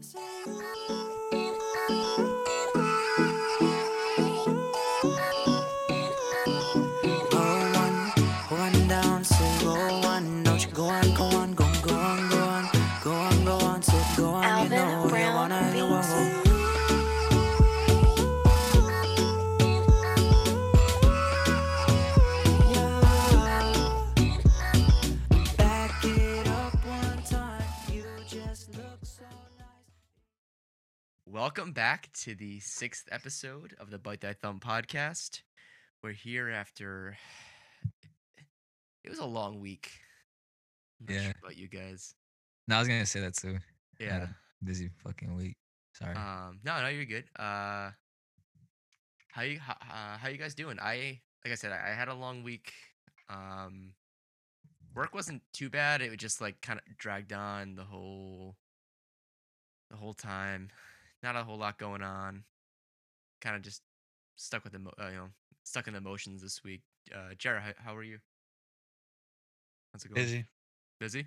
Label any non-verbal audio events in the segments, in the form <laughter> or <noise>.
I'm. Welcome back to the sixth episode of the Bite That Thumb podcast. We're here after <sighs> it was a long week. I'm not sure Yeah. about you guys. No, I was gonna say that too. Yeah. busy fucking week. Sorry. Um. No, no, you're good. Uh. How you how, uh, how you guys doing? I like I said, I, I had a long week. Um. Work wasn't too bad. It was just like kind of dragged on the whole. The whole time, not a whole lot going on. Kind of just stuck with the mo- uh, you know stuck in the motions this week. Uh, Jared, how, how are you? How's it going? Busy. Busy.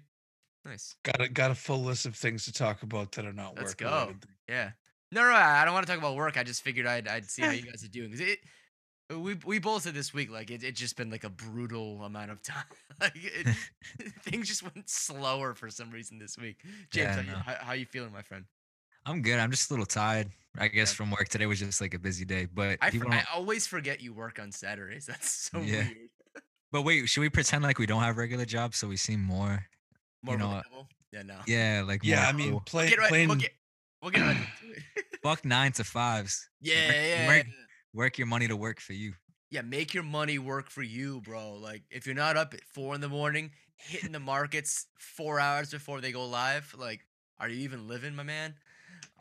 Nice. Got a got a full list of things to talk about that are not Let's work go. related. Yeah. No, no, I don't want to talk about work. I just figured I'd I'd see how you <laughs> guys are doing because it. We we both said this week like it it's just been like a brutal amount of time. <laughs> like it, <laughs> things just went slower for some reason this week. James, Yeah, how, you, how, how you feeling, my friend? I'm good. I'm just a little tired. I guess Yeah. from work today was just like a busy day. But I, people for, I always forget you work on Saturdays. <laughs> That's so Yeah. weird. but wait, should we pretend like we don't have regular jobs so we seem more? More know, relatable? Yeah, no. Yeah, like Yeah, more I mean, cool. play, Get right, playing. we'll get we'll get right it. <laughs> fuck nine to fives. yeah, Work- yeah, work- yeah. Work your money to work for you. yeah, make your money work for you, bro. Like if you're not up at four in the morning, hitting the markets four hours before they go live, like, are you even living, my man?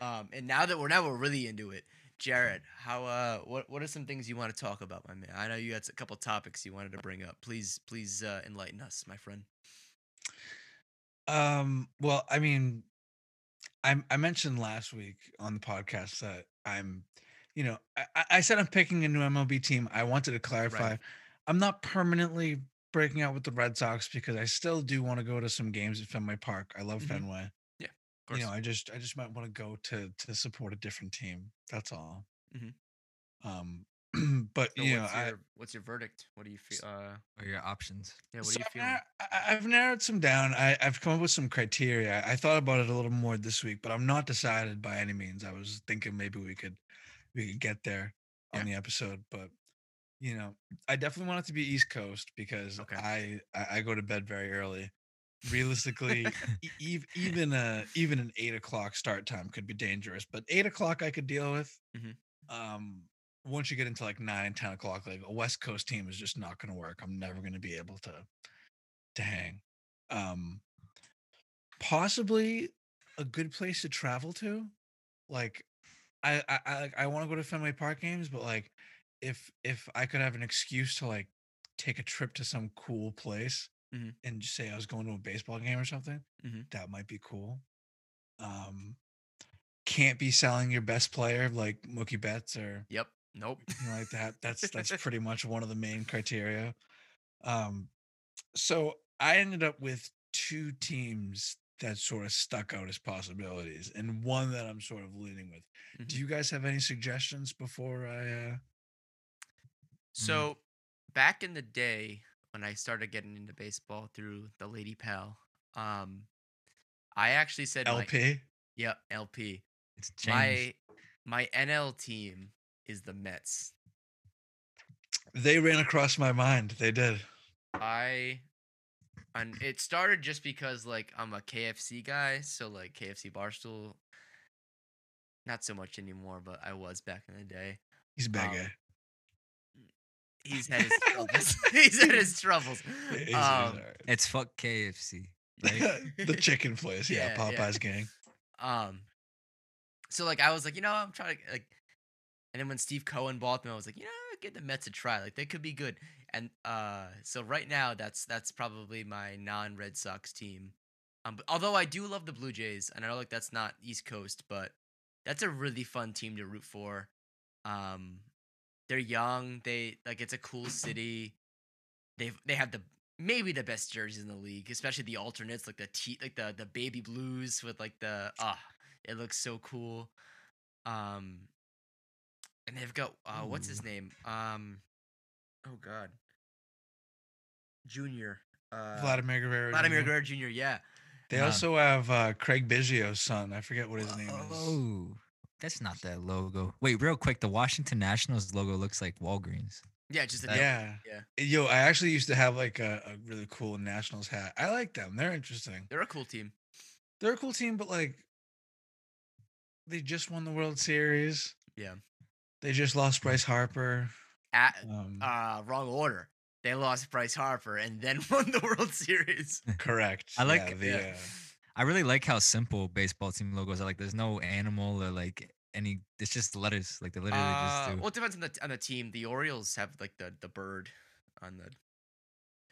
Um, and now that we're now we're really into it, Jared, how uh, what what are some things you want to talk about, my man? I know you had a couple topics you wanted to bring up. Please, please uh, enlighten us, my friend. Um. Well, I mean, I I mentioned last week on the podcast that I'm, you know, I, I- said I'm picking a new MLB team. I wanted to clarify, I'm not permanently breaking out with the Red Sox because I still do want to go to some games at Fenway Park. I love Mhm. Fenway. You know, I just I just might want to go to to support a different team. That's all. Mhm. Um, <clears throat> but So you know, what's I, your what's your verdict? What do you feel? Uh, Or your options. yeah, what so are you feeling? I- I've narrowed some down. I, I've come up with some criteria. I thought about it a little more this week, but I'm not decided by any means. I was thinking maybe we could we could get there on the episode, but you know, I definitely want it to be East Coast because Okay. I, I I go to bed very early. Realistically, <laughs> e- even a even an eight o'clock start time could be dangerous, but eight o'clock I could deal with. Mhm. Um, once you get into like nine, 10 o'clock, like a West Coast team is just not going to work. I'm never going to be able to to hang. Um, possibly a good place to travel to. Like, I I I, I want to go to Fenway Park games, but like, if if I could have an excuse to like take a trip to some cool place Mhm. and just say I was going to a baseball game or something, Mhm. that might be cool. Um, can't be selling your best player like Mookie Betts or Yep. Nope. like that. That's that's <laughs> pretty much one of the main criteria. Um, so I ended up with two teams that sort of stuck out as possibilities, and one that I'm sort of leaning with. Mhm. Do you guys have any suggestions before I? uh So back in the day when I started getting into baseball through the Lady Pal, um, I actually said my- LP. yeah, LP. It's changed. My my NL team is the Mets. They ran across my mind. They did. I and it started just because like I'm a KFC guy, so like KFC Barstool. Not so much anymore, but I was back in the day. He's a bad Um, guy. <laughs> <laughs> He's had his troubles. he's had his troubles. Yeah, he's- he's Um, alright. It's fuck KFC. Right? <laughs> the chicken place, yeah, Yeah, yeah. Popeye's gang. Um, so like I was like, you know, I'm trying to like, and then when Steve Cohen bought them, I was like, you know, give the Mets a try. Like they could be good. And uh, so right now, that's that's probably my non-Red Sox team. Um, but although I do love the Blue Jays, and I know like that's not East Coast, but that's a really fun team to root for. Um, they're young. They like it's a cool city. They've they have the maybe the best jerseys in the league, especially the alternates like the t like the the baby blues with like the ah It looks so cool. Um, and they've got uh, what's his name? Um, oh God, Junior. Uh, Vladimir Guerrero. Vladimir. Guerrero Jr. Yeah, They Um, also have uh, Craig Biggio's son. I forget what his name is. Oh, that's not that logo. Wait, real quick. The Washington Nationals logo looks like Walgreens. yeah, just a That- Yeah. yeah. Yo, I actually used to have like a, a really cool Nationals hat. I like them. They're interesting. They're a cool team. They're a cool team, but like they just won the World Series. Yeah. They just lost Bryce Harper. At Um, uh, wrong order. They lost Bryce Harper and then <laughs> won the World Series. correct. I like- yeah, the, yeah. uh, I really like how simple baseball team logos are. Like, there's no animal or like any. It's just letters. Like they literally Uh, just do. well, it depends on the on the team. The Orioles have like the the bird on the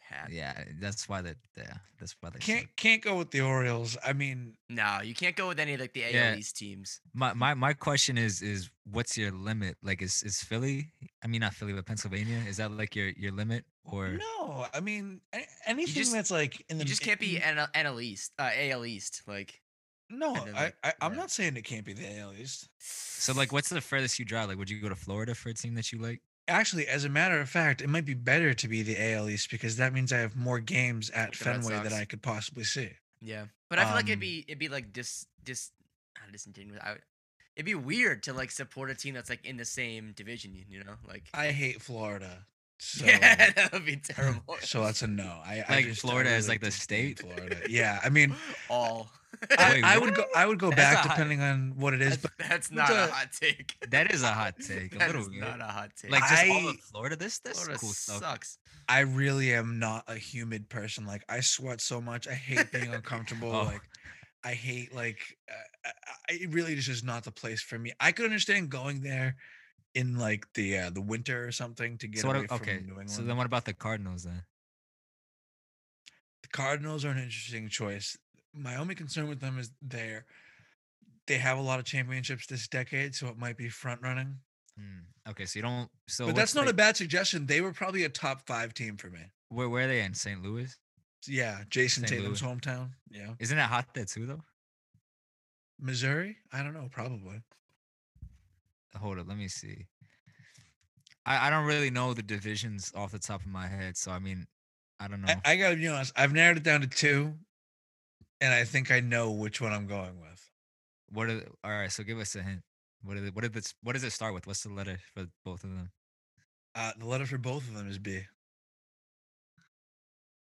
hat. yeah, that's why that. Yeah, that's why they. can't can't go with the Orioles. I mean, No, you can't go with any of like the AL Yeah. East teams. My my my question is is what's your limit? Like, is is Philly? I mean, not Philly, but Pennsylvania. Is that like your your limit or? no. I mean, anything just- that's like in the You just can't be in- NL, NL East, uh, AL East. Like No, then, I, like, I I'm yeah. not saying it can't be the AL East. So like, what's the furthest you drive? Like, would you go to Florida for a team that you like? Actually, as a matter of fact, it might be better to be the AL East because that means I have more games at Fenway that I could possibly see. Yeah, but I feel like it'd Um, be it'd be like dis dis not disingenuous. I, it'd be weird to like support a team that's like in the same division. You know, like I hate Florida. So, yeah, <laughs> that would be terrible. so that's a no. I, I Like just- Florida really like, the state? Florida. Yeah, I mean, <laughs> all. I, Wait, I would go. I would go back a hot- depending on what it is. that's, But that's not a the- hot take. <laughs> That is a hot take. A That is bit. not a hot take. Like just all of Florida. This this Florida cool stuff. sucks. I really am not a humid person. Like I sweat so much. I hate being uncomfortable. Oh. Like I hate like uh, I, I, it really is just is not the place for me. I could understand going there in like the uh, the winter or something to get So what? away a- from New England. So then, what about the Cardinals then? the Cardinals are an interesting choice. My only concern with them is they're they have a lot of championships this decade, so it might be front running. Hmm, Okay, so you don't. So but that's not a bad suggestion. They were probably a top five team for me. Where where are they in St. Louis? Yeah, Jayson St. Tatum's Louis. hometown. Yeah, Isn't it hot there too though? Missouri. I don't know. Probably. Hold up, let me see. I I don't really know the divisions off the top of my head, so I mean, I don't know. I, I gotta be honest. I've narrowed it down to two, and I think I know which one I'm going with. what are the, all right? So give us a hint. What are the, what did this what does it start with? What's the letter for both of them? Uh, the letter for both of them is B.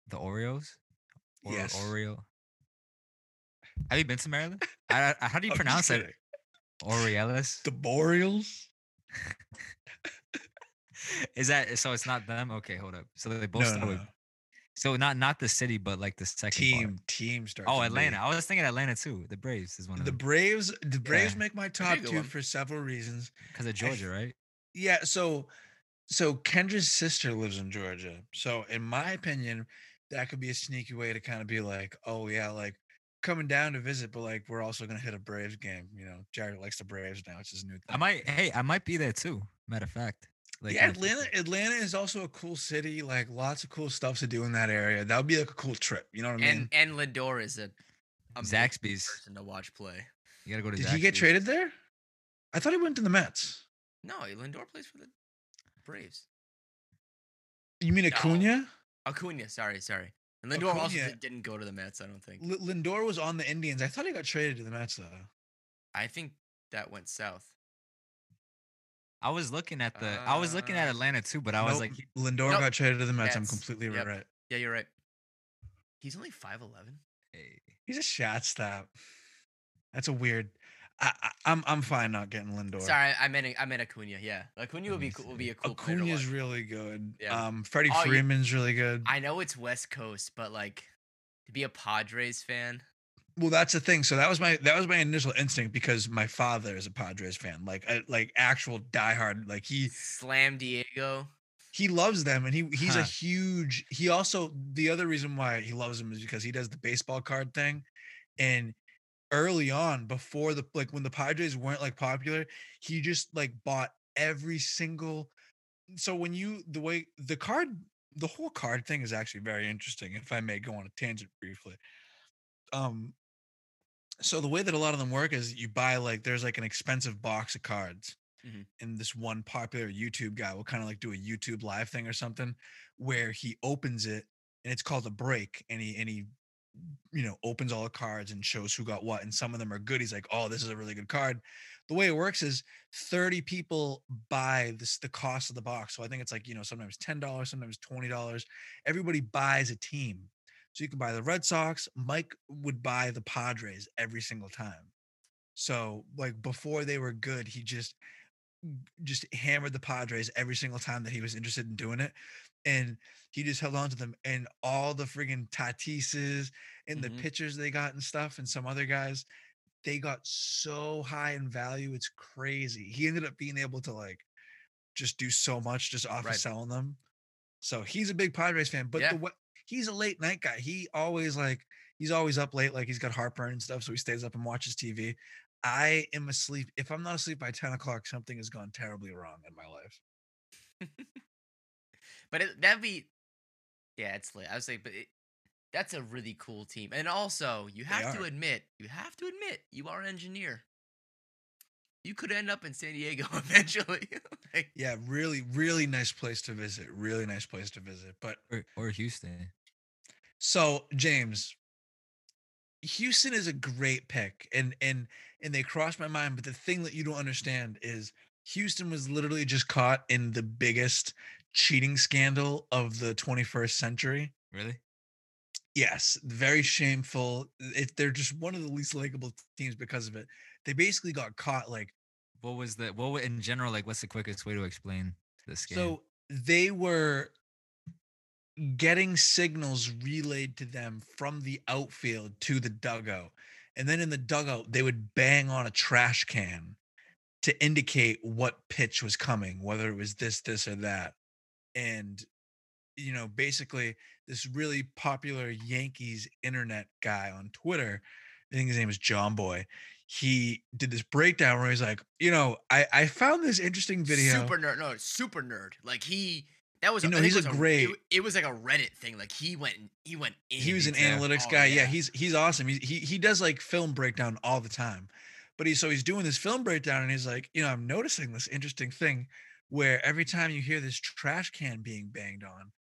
The Oreos? Or Yes. Oreo. Have you been to Maryland? <laughs> I, I, how do you pronounce it? Orioles? The Boreals. Is that so? It's not them. Okay, hold up. So they both No, start no, with no. so not not the city, but like the second part. Team. Team starts. Oh. Atlanta. I was thinking Atlanta too. The Braves is one of The them Braves. The Braves Yeah. make my top two one. for several reasons. because of Georgia, right? Yeah, so so Kendra's sister lives in Georgia. So in my opinion, that could be a sneaky way to kind of be like, oh yeah, like coming down to visit, but like we're also gonna hit a Braves game. You know, Jared likes the Braves now. It's his new thing. I might. Hey, I might be there too. Matter of fact. Like yeah, Atlanta. Atlanta is also a cool city. Like lots of cool stuff to do in that area. That would be like a cool trip. You know what I mean? And and Lindor is a amazing Zaxby's. person to watch play. You gotta go to. Did he get traded there? I thought he went to the Mets. No, Lindor plays for the Braves. You mean No. Acuna? Acuna, sorry, sorry. And Lindor also Acuna- di- didn't go to the Mets. I don't think. L- Lindor was on the Indians. I thought he got traded to the Mets though. I think that went south. I was looking at the. I was looking at Uh, Atlanta too, but I was like, Lindor Nope. got traded to the Mets. I'm completely Yep. right. Yeah, you're right. He's only five eleven. hey, He's a shortstop. That's a weird. I, I, I'm I'm fine not getting Lindor. Sorry, I meant I meant Acuna. Yeah, Acuna would me be cool, would be a cool Acuna's really good. Yeah. Um, Freddie Oh, yeah. Freeman's really good. I know it's West Coast, but like to be a Padres fan. well, that's the thing. So that was my that was my initial instinct because my father is a Padres fan, like a, like actual diehard. Like he Slam Diego. he loves them, and he he's a huge. He also the other reason why he loves them is because he does the baseball card thing, and early on before the like when the Padres weren't like popular, he just like bought every single. So when you the way the card the whole card thing is actually very interesting. If I may go on a tangent briefly, um, So the way that a lot of them work is you buy like there's like an expensive box of cards, Mhm. and this one popular YouTube guy will kind of like do a YouTube live thing or something, where he opens it and it's called a break, and he and he you know opens all the cards and shows who got what, and some of them are good. He's like, oh, this is a really good card. The way it works is 30 people buy this the cost of the box. So I think it's like you know sometimes ten dollars, sometimes twenty dollars. Everybody buys a team. So you can buy the Red Sox. Mike would buy the Padres every single time. So like before they were good, he just mm, just hammered the Padres every single time that he was interested in doing it. And he just held on to them and all the friggin' Tatises and Mhm. the pitchers they got and stuff and some other guys, they got so high in value. It's crazy. He ended up being able to like just do so much just off Right. of selling them. So he's a big Padres fan, but Yeah. the what he's a late night guy. He always like he's always up late, like he's got heartburn and stuff, so he stays up and watches TV. I am asleep. If I'm not asleep by 10 o'clock, something has gone terribly wrong in my life. <laughs> But it, that'd be, yeah, it's lit. I was like, but it, that's a really cool team. And also, you have to admit, you have to admit, you are an engineer. You could end up in San Diego <laughs> eventually. <laughs> like, Yeah, really, really nice place to visit. Really nice place to visit. But Or, or Houston. so James, Houston is a great pick, and and and they crossed my mind. But the thing that you don't understand is Houston was literally just caught in the biggest cheating scandal of the 21st century. Really? Yes, very shameful. It, they're just one of the least likable teams because of it. They basically got caught like What was the what in general? Like, what's the quickest way to explain this game? so they were getting signals relayed to them from the outfield to the dugout. And then in the dugout, they would bang on a trash can to indicate what pitch was coming, whether it was this, this, or that. And, you know, basically, this really popular Yankees internet guy on Twitter, I think his name is Jomboy. He did this breakdown where he's like, you know, I, I found this interesting video. Super nerd. No, super nerd. Like he, that was. You know, he's it a was great- It, it was like a Reddit thing. Like he went. He went. In he was an analytics oh, guy. Yeah. he's he's awesome. He, he he does like film breakdown all the time. But he's so he's doing this film breakdown and he's like, you know, I'm noticing this interesting thing where every time you hear this trash can being banged on,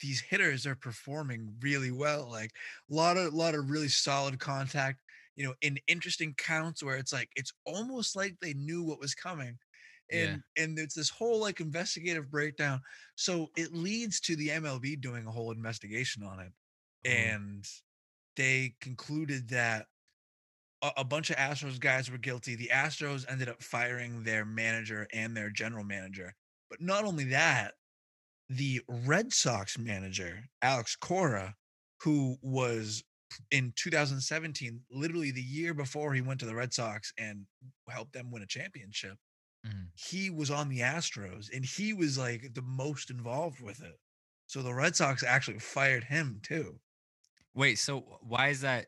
these hitters are performing really well. Like a lot of lot of really solid contact, you know, in interesting counts where it's like it's almost like they knew what was coming. Yeah. And and it's this whole like investigative breakdown. So it leads to the MLB doing a whole investigation on it Oh, and they concluded that a, a bunch of Astros guys were guilty. The Astros ended up firing their manager and their general manager. But not only that, the Red Sox manager, Alex Cora, who was in 2017, literally the year before he went to the Red Sox and helped them win a championship, Mhm. he was on the Astros and he was like the most involved with it. So the Red Sox actually fired him too. Wait, so why is that?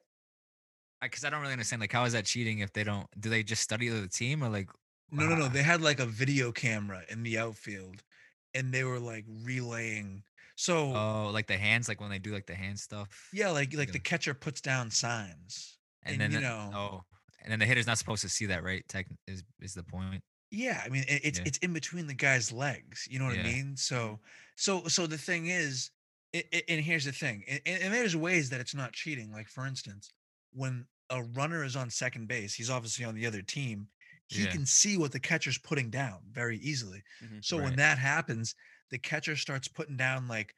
Because I don't really understand. Like, how is that cheating if they don't? Do they just study the team or like? No, no, no. They had like a video camera in the outfield and they were like relaying. So Oh, like the hands, like when they do like the hand stuff. yeah, like like the catcher puts down signs. and, and, then you know- oh, and then the hitter's not supposed to see that, right? Tech is is the point. Yeah, I mean it, it's Yeah. it's in between the guy's legs. You know what I mean? So so so the thing is, i i- and here's the thing, and, and there's ways that it's not cheating. Like for instance, when a runner is on second base, he's obviously on the other team. He Yeah. can see what the catcher's putting down very easily. Mhm. So when that happens, the catcher starts putting down like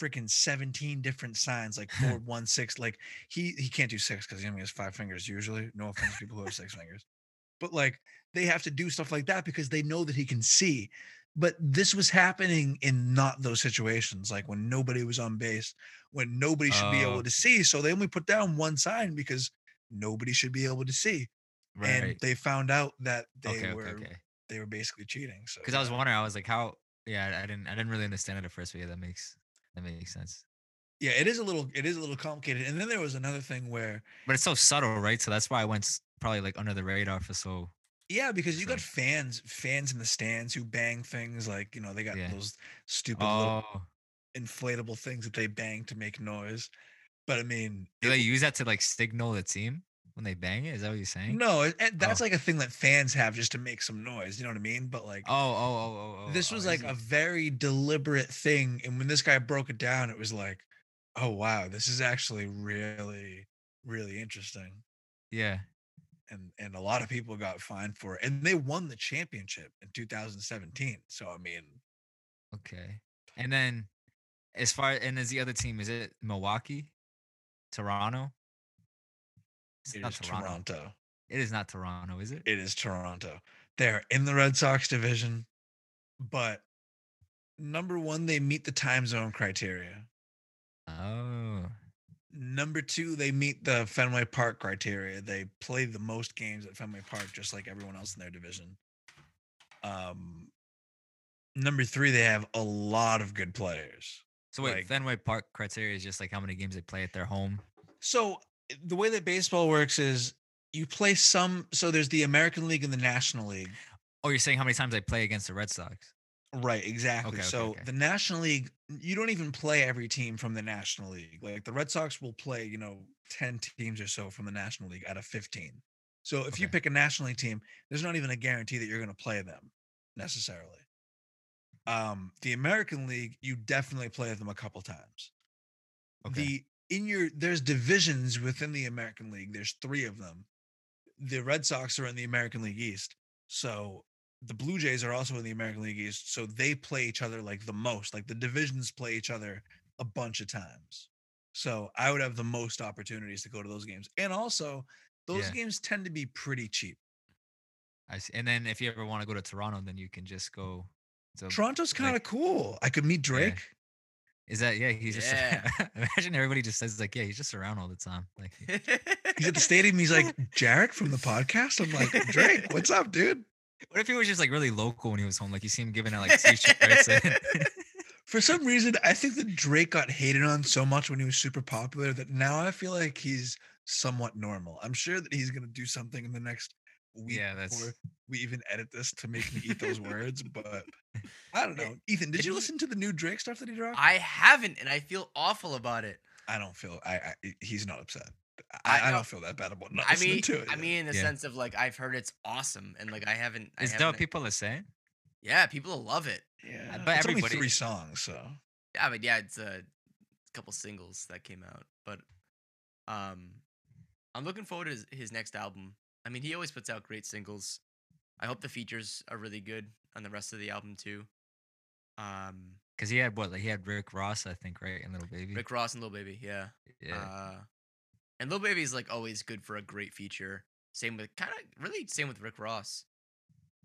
freaking 17 different signs, like four, <laughs> one, six. Like he he can't do six because he only has five fingers usually. No offense to people who have six fingers. But like they have to do stuff like that because they know that he can see. But this was happening in not those situations, like when nobody was on base, when nobody should be Oh. able to see. So they only put down one sign because nobody should be able to see. right. And they found out that they okay. were Okay. Okay. they were basically cheating. So Because I was wondering, I was like, how? Yeah, I didn't. I didn't really understand it at first, but yeah, that makes that makes sense. yeah it is a little it is a little complicated and then there was another thing where But it's so subtle, right? So that's why I went probably like under the radar for so. Yeah because you got fans fans in the stands who bang things like you know they got Yeah. those stupid little Oh, inflatable things that they bang to make noise but i mean do it- they use that to like signal the team? when they bang it? Is that what you're saying? No, it, it- that's Oh. like a thing that fans have just to make some noise. You know what I mean? But like, Oh, oh, oh, oh, oh. this oh, oh was is like a very deliberate thing. And when this guy broke it down, it was like, oh wow, this is actually really, really interesting. yeah. And and a lot of people got fined for it. And they won the championship in 2017. So I mean, Okay. And then, as far and as the other team, is it Milwaukee, Toronto? It's it not is Toronto. Toronto. It is not Toronto, is it? It is Toronto. They're in the Red Sox division, but number one, they meet the time zone criteria. Oh, Number two, they meet the Fenway Park criteria. They play the most games at Fenway Park, just like everyone else in their division. Um, number three, they have a lot of good players. so wait, Like- Fenway Park criteria is just like how many games they play at their home. So eh, the way that baseball works is you play some. So there's the American League and the National League. Oh, you're saying how many times they play against the Red Sox? Right, exactly. okay, so okay. the National League, you don't even play every team from the National League. Like the Red Sox will play, you know, 10 teams or so from the National League out of 15. So if you pick a National League team, there's not even a guarantee that you're going to play them necessarily. Um, the American League, you definitely play them a couple times. Okay. The in your there's divisions within the American League. There's three of them. The Red Sox are in the American League East. So the Blue Jays are also in the American League East. So they play each other like the most. Like the divisions play each other a bunch of times. So I would have the most opportunities to go to those games. And also, those Yeah. games tend to be pretty cheap. I see. And then if you ever want to go to Toronto, then you can just go. To, Toronto's kind of like- cool. I could meet Drake. Is that yeah? He's just <laughs> Yeah. imagine everybody just says like yeah, he's just around all the time. Like He's at the stadium. He's like, Jared from the podcast. I'm like, Drake, what's up, dude? What if he was just like really local when he was home? Like you see him giving out like t-shirts. <laughs> and- For some reason, I think that Drake got hated on so much when he was super popular that now I feel like he's somewhat normal. I'm sure that he's gonna do something in the next week Yeah, that's- before we even edit this to make me eat those words. But <laughs> I don't know. Ethan, did Did you listen to the new Drake stuff that he dropped? I haven't, and I feel awful about it. I don't feel I, I he's not upset. I I, I don't feel that bad about not I listening mean, to it. I mean, in the Yeah. sense of like I've heard it's awesome, and like I haven't. I Is that haven't what people are saying? Yeah, people love it. yeah, but it's only everybody- three songs, so Yeah, I mean, yeah, it's a couple singles that came out, but um, I'm looking forward to his, his next album. I mean, he always puts out great singles. I hope the features are really good on the rest of the album too. Um, Because he had what? Like he had Rick Ross, I think, right? And Lil Baby. Rick Ross and Lil Baby, yeah. yeah. Uh, and Lil Baby is like always good for a great feature. Same with kind of really same with Rick Ross.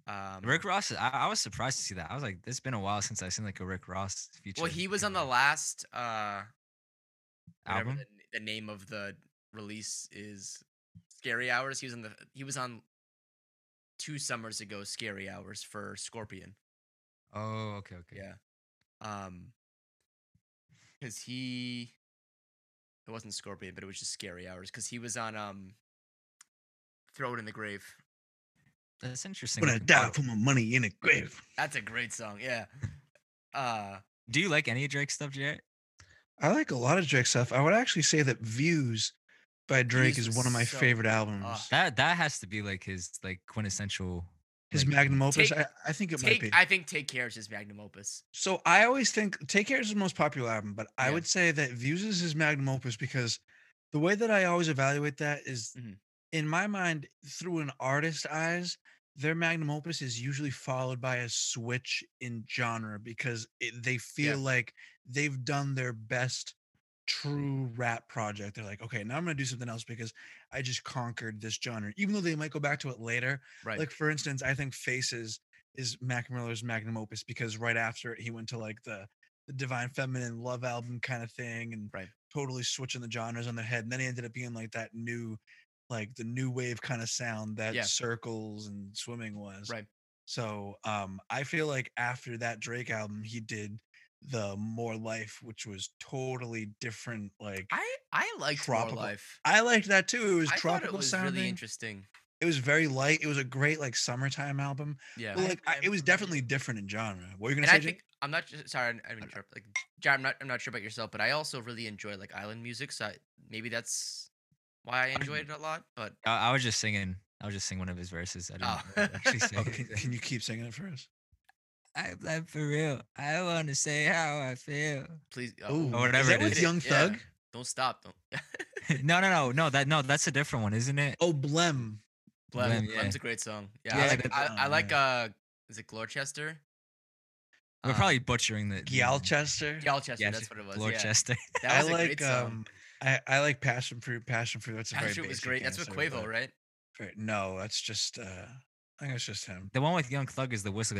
Um, Rick Ross, I, I was surprised to see that. I was like, it's been a while since I've seen like a Rick Ross feature. Well, he was on the last uh album. The, the name of the release is Scary Hours. He was on the he was on two summers ago Scary Hours for Scorpion. Oh, okay, okay. Yeah. Um cuz he it wasn't Scorpion, but it was just Scary Hours cuz he was on um Throw It in the Grave. That's interesting. when I die, for my money in a grave. That's a great song. Yeah. <laughs> Uh Do you like any Drake stuff, Jared? I like a lot of Drake stuff. I would actually say that Views by Drake Views is one of my so favorite albums. Ah. That that has to be like his like quintessential. His like, magnum opus. Take- I, I think it might take be. I think Take Care is his magnum opus. So I always think Take Care is his most popular album, but I Yeah. would say that Views is his magnum opus because the way that I always evaluate that is, Mhm. in my mind, through an artist's eyes, their magnum opus is usually followed by a switch in genre because it, they feel like they've done their best true rap project. They're like, okay, now I'm gonna do something else because I just conquered this genre, even though they might go back to it later. Right. Like for instance, I think Faces is Mac Miller's magnum opus because right after it, he went to like the the Divine Feminine love album kind of thing and Right. totally switching the genres on their head. And then he ended up being like that new, like the new wave kind of sound that Yeah. circles and swimming was. Right. So um I feel like after that Drake album, he did the More Life, which was totally different. Like I, I I liked More Tropical- Life. I liked that too. It was I thought tropical it was sounding. really interesting. it was very light. It was a great like summertime album. Yeah. But like I, I- it was definitely different in genre. What were you gonna and say? I Jake? think I'm not ju- sorry. I didn't interrupt. Like, Jared, I'm not. I'm not sure about yourself, but I also really enjoy like island music. So I, maybe that's why I enjoyed <clears throat> it a lot. But I, I was just singing. I was just singing one of his verses. I didn't Oh. really actually <laughs> say Oh, can, can you keep singing it for us? I, I'm for real. I want to say how I feel. please, uh, Ooh, Or whatever is that it with is. Young Yeah. Thug? don't stop. Don't. <laughs> no, no, no, no. That no, that's a different one, isn't it? Oh, Blem. Blem, Blem, yeah. Blem's a great song. Yeah, Yeah, I like. that- I, I oh, like. yeah. Uh, is it Glorchester? We're Uh, probably butchering the the name. Gyalchester. Yeah, that's what it was. Lorchester. Yeah, <laughs> that I was a like great song. um I, I like passion fruit. Passion fruit. That's a very Passion was basic great. That's with Quavo, but- right? Right, No, that's just uh I think it's just him. the one with Young Thug is the whistle,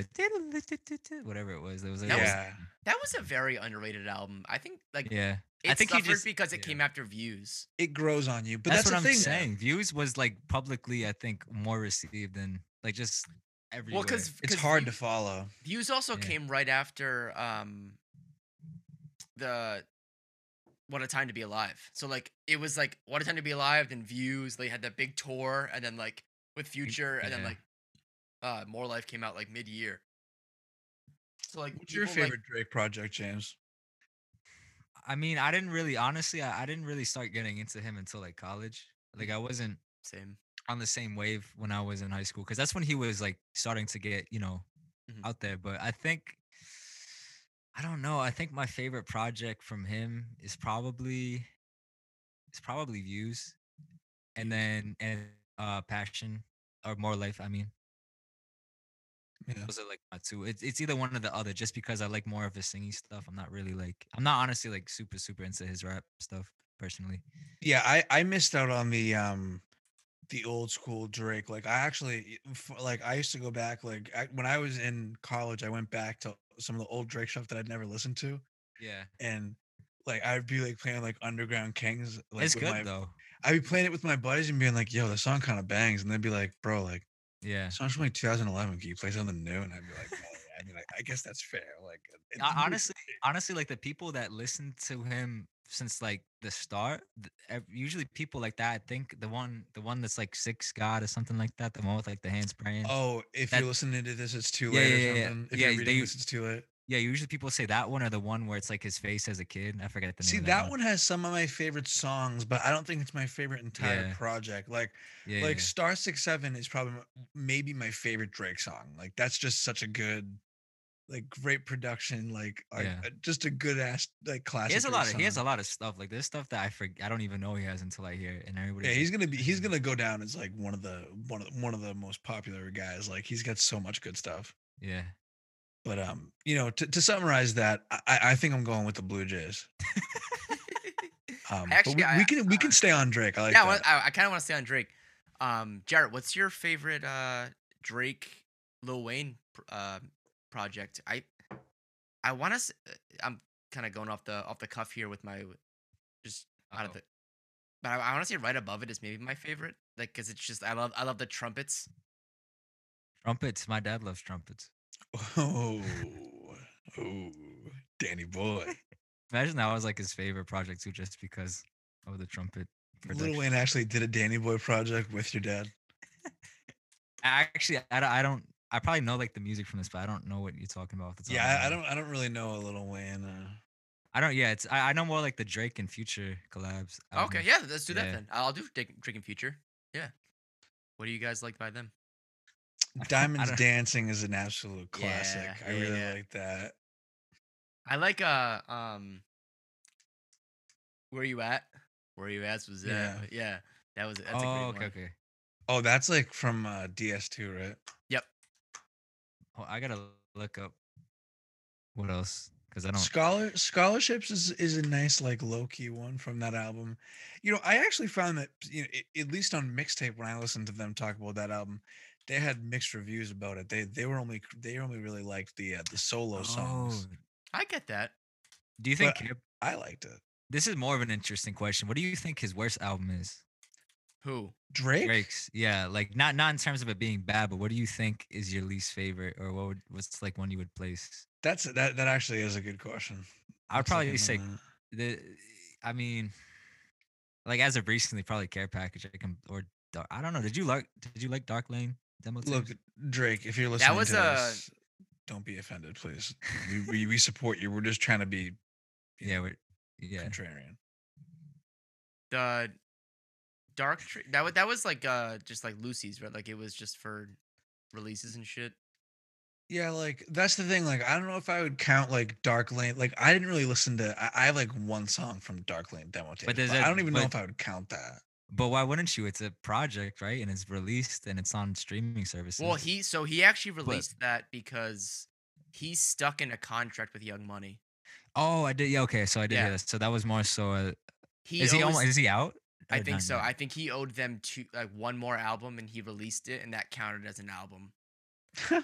whatever it was. It was like, That was- yeah. That was a very underrated album. I think like yeah. it I think he suffered just because it yeah. came after Views. it grows on you. But that's, that's, what the I'm thing. saying. Views was like publicly, I think, more received than like just everywhere. Well, because It's hard to follow. Views also Yeah. came right after um the What a Time to Be Alive. So like it was like What a Time to Be Alive, then Views. They had that big tour, and then like with Future, and then like uh More Life came out like mid year. So like What's your people, like- favorite Drake project, James? I mean, I didn't really, honestly, I, I didn't really start getting into him until like college. Like I wasn't same. on the same wave when I was in high school because that's when he was like starting to get, you know, Mhm. out there. But I think, I don't know. I think my favorite project from him is probably, it's probably Views, and then and uh Passion or More Life. I mean, Yeah. those are like my two. It's it's either one or the other. Just because I like more of his singing stuff. I'm not really like I'm not honestly like super super into his rap stuff personally. Yeah, I I missed out on the um the old school Drake. Like I actually like I used to go back like I, when I was in college, I went back to some of the old Drake stuff that I'd never listened to, Yeah, and like I'd be like playing like Underground Kings. Like, it's with good my, though. I'd be playing it with my buddies and being like, "Yo, the song kind of bangs," and they'd be like, "Bro, like Yeah. song's from like 2011. Can you play something new?" And I'd be like, "Oh, yeah." I mean, like, I guess that's fair. Like, uh, Hon- honestly, <laughs> honestly, like the people that listen to him since like the start, usually people like that. I think the one, the one that's like Six God or something like that, the one with like the hands praying. Oh, if That- you're listening to this, it's too Yeah, late or yeah, yeah, yeah. something. If Yeah, you're reading they- this, it's too late. Yeah, usually people say that one or the one where it's like his face as a kid. I forget the name. See, of that one has some of my favorite songs, but I don't think it's my favorite entire Yeah. project. Like, Yeah, like yeah. Star Six Seven is probably maybe my favorite Drake song. Like, that's just such a good, like, great production. Like, like, uh, just a good ass like classic. he has a lot of he has a lot of stuff. Like there's stuff that I forget. I don't even know he has until I hear it, and everybody. Yeah, he's gonna be. He's gonna go down as like one of the one of the, one of the most popular guys. Like, he's got so much good stuff. Yeah. But um, you know, to, to summarize that, I, I I think I'm going with the Blue Jays. <laughs> Um, Actually, we, I- we can we uh, can stay on Drake. I like yeah, that. I, I kind of want to stay on Drake. Um, Jared, what's your favorite uh Drake Lil Wayne uh, project? I I want to. I'm kind of going off the off the cuff here with my just out of Uh-oh. the. But I, I want to say right above it is maybe my favorite, like because it's just I love I love the trumpets. Trumpets. My dad loves trumpets. Oh, oh, Danny boy. Imagine that was like his favorite project too, just because of the trumpet. Production. Wayne actually did a Danny Boy project with your dad. I <laughs> actually, I, don't- I don't. I probably know like the music from this, but I don't know what you're talking about. Off the top of Yeah, I, I don't I don't really know a Lil Wayne. Uh, I don't. Yeah, it's. I, I know more like the Drake and Future collabs. Okay, know. yeah, let's do that then. I'll do Drake and Future. Yeah. What do you guys like by them? Diamonds Dancing is an absolute classic. Yeah, I yeah, really yeah. like that. I like uh um. Where you at? Where you at was that? Yeah. Yeah, that was that's a oh, great okay, one. okay. Oh, that's like from uh, DS2, right? Yep. Oh, I gotta look up what else because I don't. Scholar scholarships is is a nice like low key one from that album. You know, I actually found that you know, i- at least on mixtape when I listened to them talk about that album, they had mixed reviews about it. They they were only they only really liked the uh, the solo songs. Oh, I get that. do you think But- I liked it. this is more of an interesting question? What do you think his worst album is? Who? Drake? Drake's, yeah, like not not in terms of it being bad, but what do you think is your least favorite, or what would what's like one you would place? That's that that actually is a good question. I'd probably into say that. the, I mean, like as of recently, probably Care Package. I can or I don't know. Did you like Did you like Dark Lane demo? Look. Drake, if you're listening was to a- this, don't be offended, please. We, we we support you. We're just trying to be yeah, know, we're, yeah. contrarian. The Dark Tree. That was that was like uh just like Lucy's, right? Like it was just for releases and shit. Yeah, like that's the thing. Like, I don't know if I would count like Dark Lane. Like, I didn't really listen to. I, I have like one song from Dark Lane demo tape, but, does I don't even know if I would count that. But why wouldn't you? It's a project, right? And it's released and it's on streaming services. Well, he so he actually released that because he's stuck in a contract with Young Money. Oh, I did. Yeah, okay. So I did Yeah. hear this. So that was more so. Uh, He is he almost? Is he out? I think so. yet? I think he owed them two like one more album, and he released it, and that counted as an album. <laughs>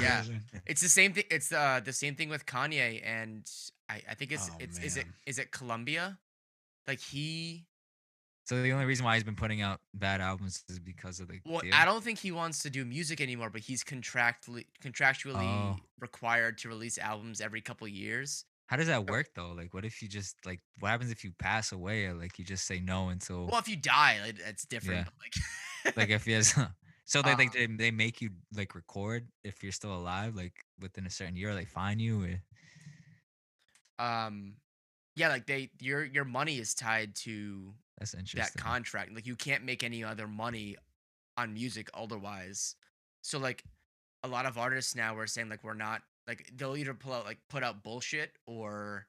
Yeah. It's the same thing. It's uh the same thing with Kanye, and I I think it's Oh, it's is it man. is it Columbia? Like he So the only reason why he's been putting out bad albums is because of the. well, deal? I don't think he wants to do music anymore, but he's contractually contractually Oh. required to release albums every couple years. How does that work though? Like, what if you just like? What happens if you pass away? Or, like, you just say no until Well, if you die, like, it's different. Yeah. Like, like if he has. <laughs> <laughs> so they like Uh, they, they make you like record if you're still alive, like within a certain year, they fine you. Or, um, yeah, like they your your money is tied to that's that contract. Like you can't make any other money on music otherwise. So like a lot of artists now are saying like we're not like they'll either pull out like put out bullshit or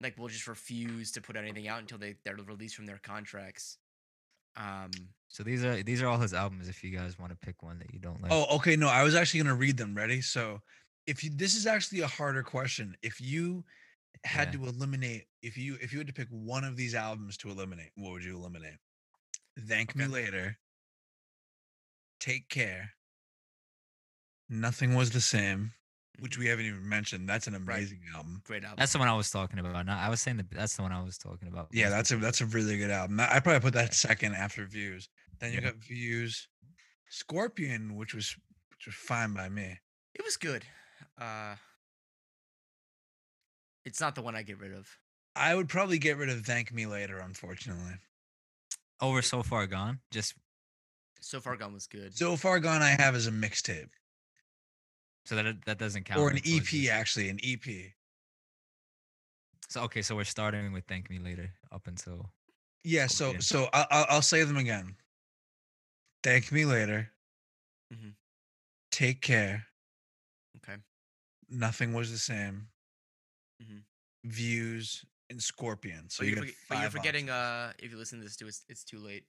like we'll just refuse to put anything out until they they're released from their contracts. Um so these are these are all his albums. If you guys want to pick one that you don't like. Oh, okay. No, I was actually gonna read them. Ready? So, if you this is actually a harder question. If you had Yeah. to eliminate, if you if you had to pick one of these albums to eliminate, what would you eliminate? Thank me later. Take care. Nothing was the same, which we haven't even mentioned. That's an Right. amazing album. great album. That's the one I was talking about. No, I was saying that that's the one I was talking about. Yeah, that's a that's a really good album. I probably put that second after Views. Then you Yeah. got Views, Scorpion, which was which was fine by me. it was good. Uh it's not the one I get rid of. I would probably get rid of Thank Me Later, unfortunately. over so far gone. Just So far gone was good. So far gone, I have as a mixtape so that that doesn't count. or an EP, actually, an EP. So okay, so we're starting with "Thank Me Later" up until Yeah. So so I'll I'll, I'll say them again. Thank Me Later. Mm-hmm. Take care. Okay. Nothing was the same. Mhm. Views and Scorpion. So but you you're, got forge- but you're forgetting options. uh if you listen to this too, it's, it's too late.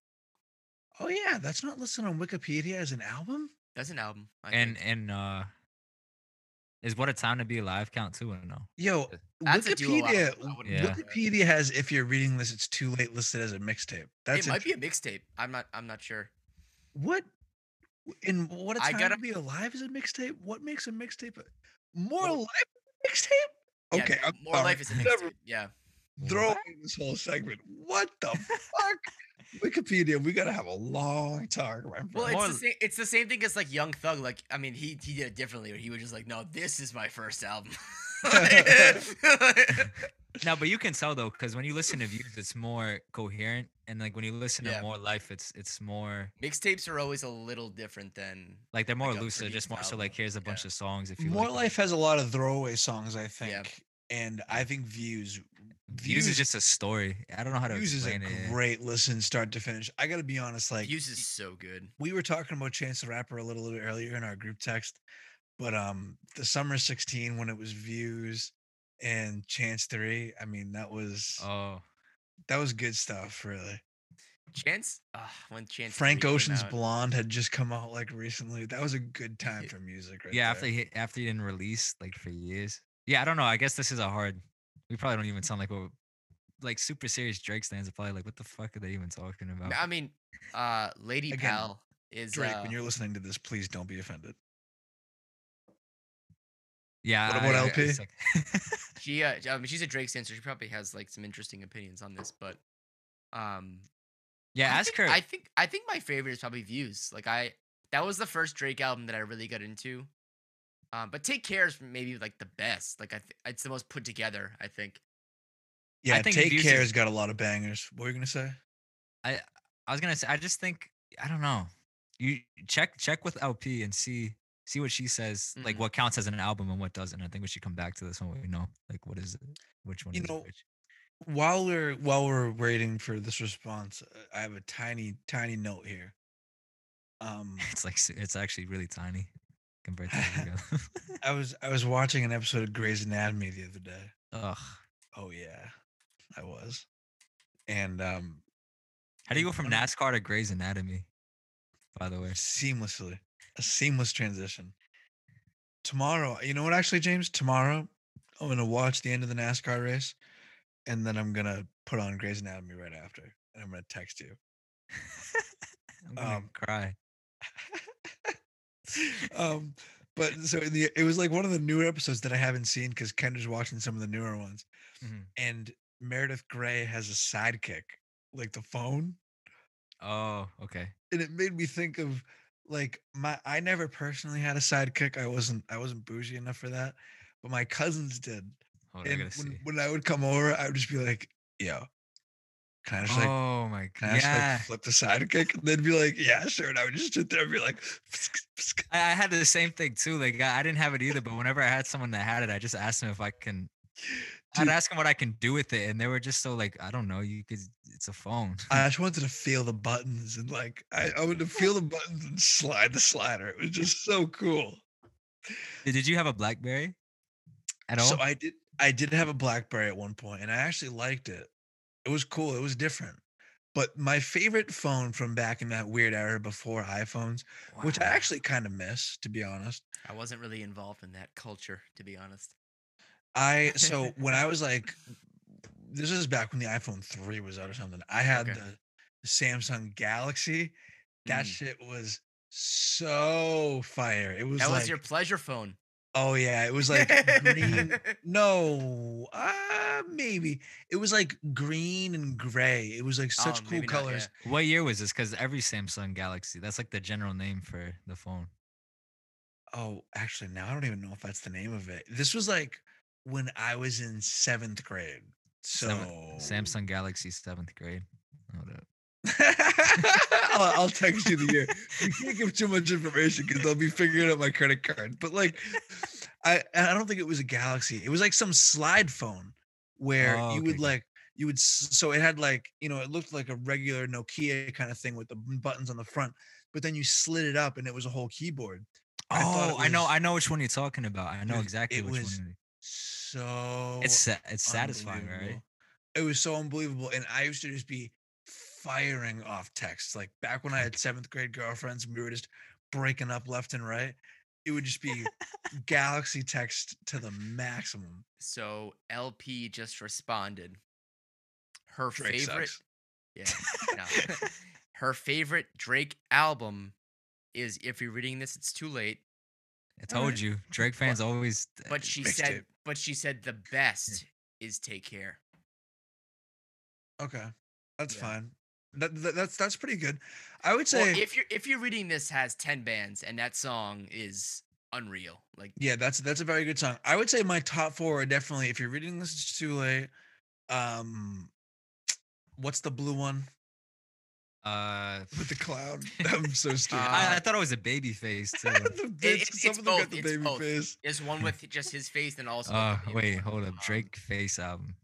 Oh yeah, that's not listed on Wikipedia as an album. That's an album. I and think. and uh, is "What a Time to Be Alive" count too or no? Yo, That's Wikipedia. album. I wouldn't Yeah. count that. Wikipedia has if you're reading this, it's too late listed as a mixtape. That's it might be a mixtape. I'm not. I'm not sure. what. In what a I time gotta- to be alive is a mixtape. What makes a mixtape? More Well- life mixtape? Yeah, Okay, I'm more sorry. life is a Never mixtape. Yeah. throw away this whole segment. What the fuck? <laughs> Wikipedia, we gotta have a long talk, my. Well, it's More the same. It's the same thing as like Young Thug. Like, I mean, he he did it differently. He was just like, no, this is my first album. <laughs> <laughs> No, but you can tell though, because when you listen to views, it's more coherent, and like when you listen Yeah. to more life, it's it's more Mixtapes are always a little different than. like they're more Like a just more produced so like here's a bunch yeah. of songs. If you More like them. Life has a lot of throwaway songs, I think. And I think Views Views is just a story. I don't know how to Views is a it. great listen start to finish. I gotta be honest, like Views is so good. we were talking about Chance the Rapper a little, bit earlier in our group text, but um the summer 16 when it was views and Chance 3, I mean that was Oh, that was good stuff, really. Chance, uh, when Chance. Frank 3 came Ocean's Blonde had just come out like recently. That was a good time for music, right? yeah. After he after he didn't release like for years. Yeah, I don't know. I guess this is a hard. We probably don't even sound like what like super serious Drake stands are probably like, what the fuck are they even talking about? I mean, <laughs> uh, Lady Again, Pal is Drake, uh, when you're listening to this, please don't be offended. Yeah. What I- about I- LP? it's like- <laughs> she. Uh, I mean, she's a Drake fan, so she probably has like some interesting opinions on this. But, um, yeah, I ask think, her. I think I think my favorite is probably Views. Like I, that was the first Drake album that I really got into. Um, but Take Care is maybe like the best. Like I, th- it's the most put together. I think. Yeah, think Take Views Care's is- got a lot of bangers. What were you gonna say? I I was gonna say I just think I don't know. You check check with LP and see see what she says, like Mhm. what counts as an album and what doesn't. I think we should come back to this one. We know like what is it, which one You is know, which. while we're while we're waiting for this response, uh, I have a tiny tiny note here. <laughs> Um, It's like it's actually really tiny compared to. <laughs> I was I was watching an episode of Grey's Anatomy the other day. <laughs> Ugh. Oh yeah, I was, and um, How do you go from NASCAR to Grey's Anatomy? By the way. seamlessly a seamless transition. Tomorrow, you know what? Actually, James, tomorrow I'm gonna watch the end of the NASCAR race, and then I'm gonna put on Grey's Anatomy right after, and I'm gonna text you. <laughs> I'm gonna Um, cry. <laughs> um, but so in the it was like one of the newer episodes that I haven't seen because Kendra's watching some of the newer ones, Mhm. and Meredith Grey has a sidekick, like the phone, Oh, okay. and it made me think of like my I never personally had a sidekick. I wasn't I wasn't bougie enough for that, but my cousins did. Oh, I And when, see. when I would come over, I would just be like, "Yo, can I just like oh my god. I just Yeah. like flip the sidekick?" And they'd be like, "Yeah, sure." And I would just sit there and be like, I, I had the same thing too. Like I, I didn't have it either, but whenever I had someone that had it, I just asked them if I can. I'd ask them what I can do with it, and they were just so like, I don't know. You could. It's a phone. I <laughs> just wanted to feel the buttons and like I, I wanted to <laughs> feel the buttons and slide the slider. It was just so cool. Did did you have a BlackBerry? At all? So I did I did have a BlackBerry at one point, and I actually liked it. It was cool. It was different. But my favorite phone from back in that weird era before iPhones, which I actually kind of miss, to be honest. I wasn't really involved in that culture, to be honest. I <laughs> so when I was like, this is back when the iPhone three was out or something. I had Okay. the, the Samsung Galaxy. That Mm. shit was so fire. It was that like, was your pleasure phone. oh yeah, it was like green. <laughs> No, uh, maybe it was like green and gray. It was like such Oh, cool maybe not, yeah. colors. What year was this? Because every Samsung Galaxy, that's like the general name for the phone. Oh, actually, now I don't even know if that's the name of it. This was like when I was in seventh grade. So Samsung Galaxy seventh grade. Hold <laughs> up. I'll, I'll text you the year. <laughs> You can't give too much information because they'll be figuring out my credit card. But like, I I don't think it was a Galaxy. It was like some slide phone where Oh, you okay, would like you would so it had like you know it looked like a regular Nokia kind of thing with the buttons on the front, but then you slid it up and it was a whole keyboard. I thought Oh, I know. I know which one you're talking about. I know exactly it which was one. So It's sa- it's satisfying, right? It was so unbelievable. And I used to just be firing off texts. Like back when I had <laughs> seventh grade girlfriends and we were just breaking up left and right, it would just be <laughs> galaxy text to the maximum. So LP just responded. Her Drake favorite, sucks. yeah, <laughs> no. her favorite Drake album is. If you're reading this, it's too late. I told Alright. you, Drake fans always. Uh, but she Mixtape. said, but she said the best is Take Care. Okay. That's Yeah. fine. That, that- that's that's pretty good. I would Well, say if you're if you're reading this has ten bands and that song is unreal. Like yeah, that's that's a very good song. I would say my top four are definitely if you're reading this it's too late. Um what's the blue one Uh, <laughs> with the clown? I'm so <laughs> stupid. I, I Uh, thut it was a baby face too. <laughs> the bitch, it's- some it's of them got the it's baby both. face. there's one with just his face and also. Oh wait, one. hold up, Drake face album.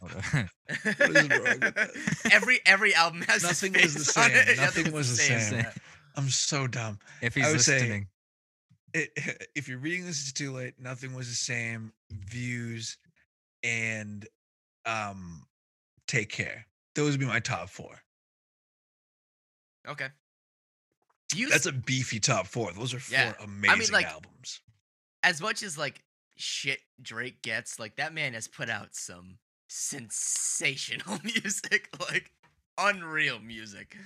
Hold up. What is wrong with that? every every album has his Nothing was the same. it. Nothing was the same. yeah. I'm so dumb. if he's would say- listening, It, if you're reading this, it's too late. Nothing was the same. Views and um, take care. Those would be my top four. Okay. Views, That's a beefy top four. Those are four Yeah. amazing like, albums. as much as like shit Drake gets, like that man has put out some sensational <laughs> music, like unreal music.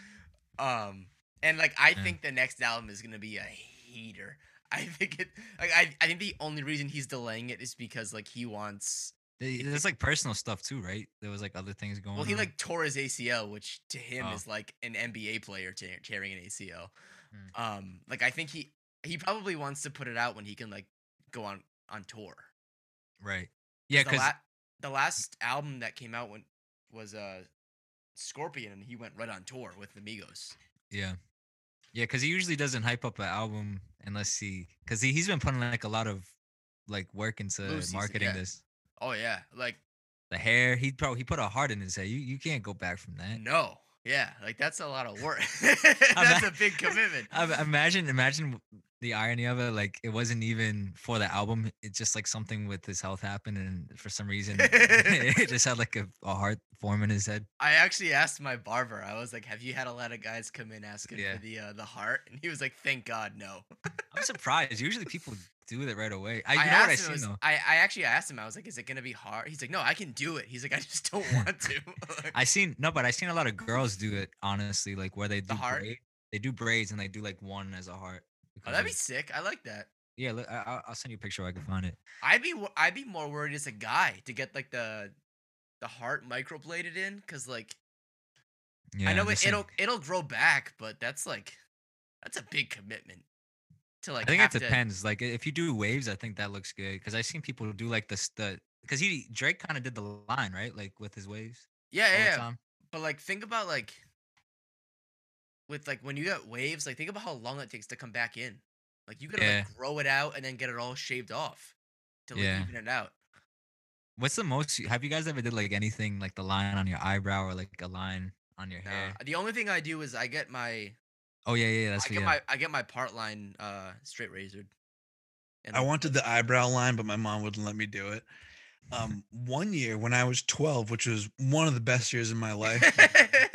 Um, and like I think the next album is gonna be a heater. I think it like I, I think the only reason he's delaying it is because like he wants there's like personal stuff too, right? There was like other things going well on. he like tore his ACL, which to him Oh. is like an NBA player te- tearing an ACL. Hmm. Um, like I think he he probably wants to put it out when he can like go on on tour. right. Yeah, the, because la- the last album that came out when was uh Scorpion, and he went right on tour with the Migos. yeah, yeah, because he usually doesn't hype up an album unless he, because he he's been putting like a lot of like work into season, marketing yeah. this. Oh yeah, like the hair. He probably he put a heart in his head. You you can't go back from that. No. Yeah, like that's a lot of work. <laughs> that's a big commitment. <laughs> Imagine imagine the irony of it. Like it wasn't even for the album. It's just like something with his health happened, and for some reason, <laughs> it just had like a, a heart form in his head. I actually asked my barber. I was like, "Have you had a lot of guys come in asking Yeah. for the uh, the heart?" And he was like, "Thank God, no." I'm surprised. Usually people do it right away. I, I know what I seen was- though. I, I actually asked him. I was like, "Is it gonna be hard?" He's like, "No, I can do it." He's like, "I just don't <laughs> want to." <laughs> I seen no, but I seen a lot of girls do it. Honestly, like where they do heart? braid- they do braids and they do like one as a heart. Oh, that'd be sick. I like that. yeah. Look, I, I'll- I'll send you a picture. Where I can find it. I'd be I'd be more worried as a guy to get like the the heart microbladed in because like Yeah, I know it, it'll it'll grow back, but that's like that's a big commitment to like. I think it to- depends. Like if you do waves, I think that looks good because I've seen people do like the s- the because he Drake kind of did the line right, like with his waves. Yeah, yeah, yeah. But like, think about like with like when you get waves, like think about how long it takes to come back in. Like you gotta Yeah. like grow it out and then get it all shaved off to like Yeah. even it out. What's the most? Have you guys ever did like anything like the line on your eyebrow or like a line on your Nah, hair? the only thing I do is I get my Oh yeah, yeah, that's I get yeah. my I get my part line uh straight razored. And I then- wanted the eyebrow line, but my mom wouldn't let me do it. <laughs> Um, one year when I was 12, which was one of the best years in my life, <laughs>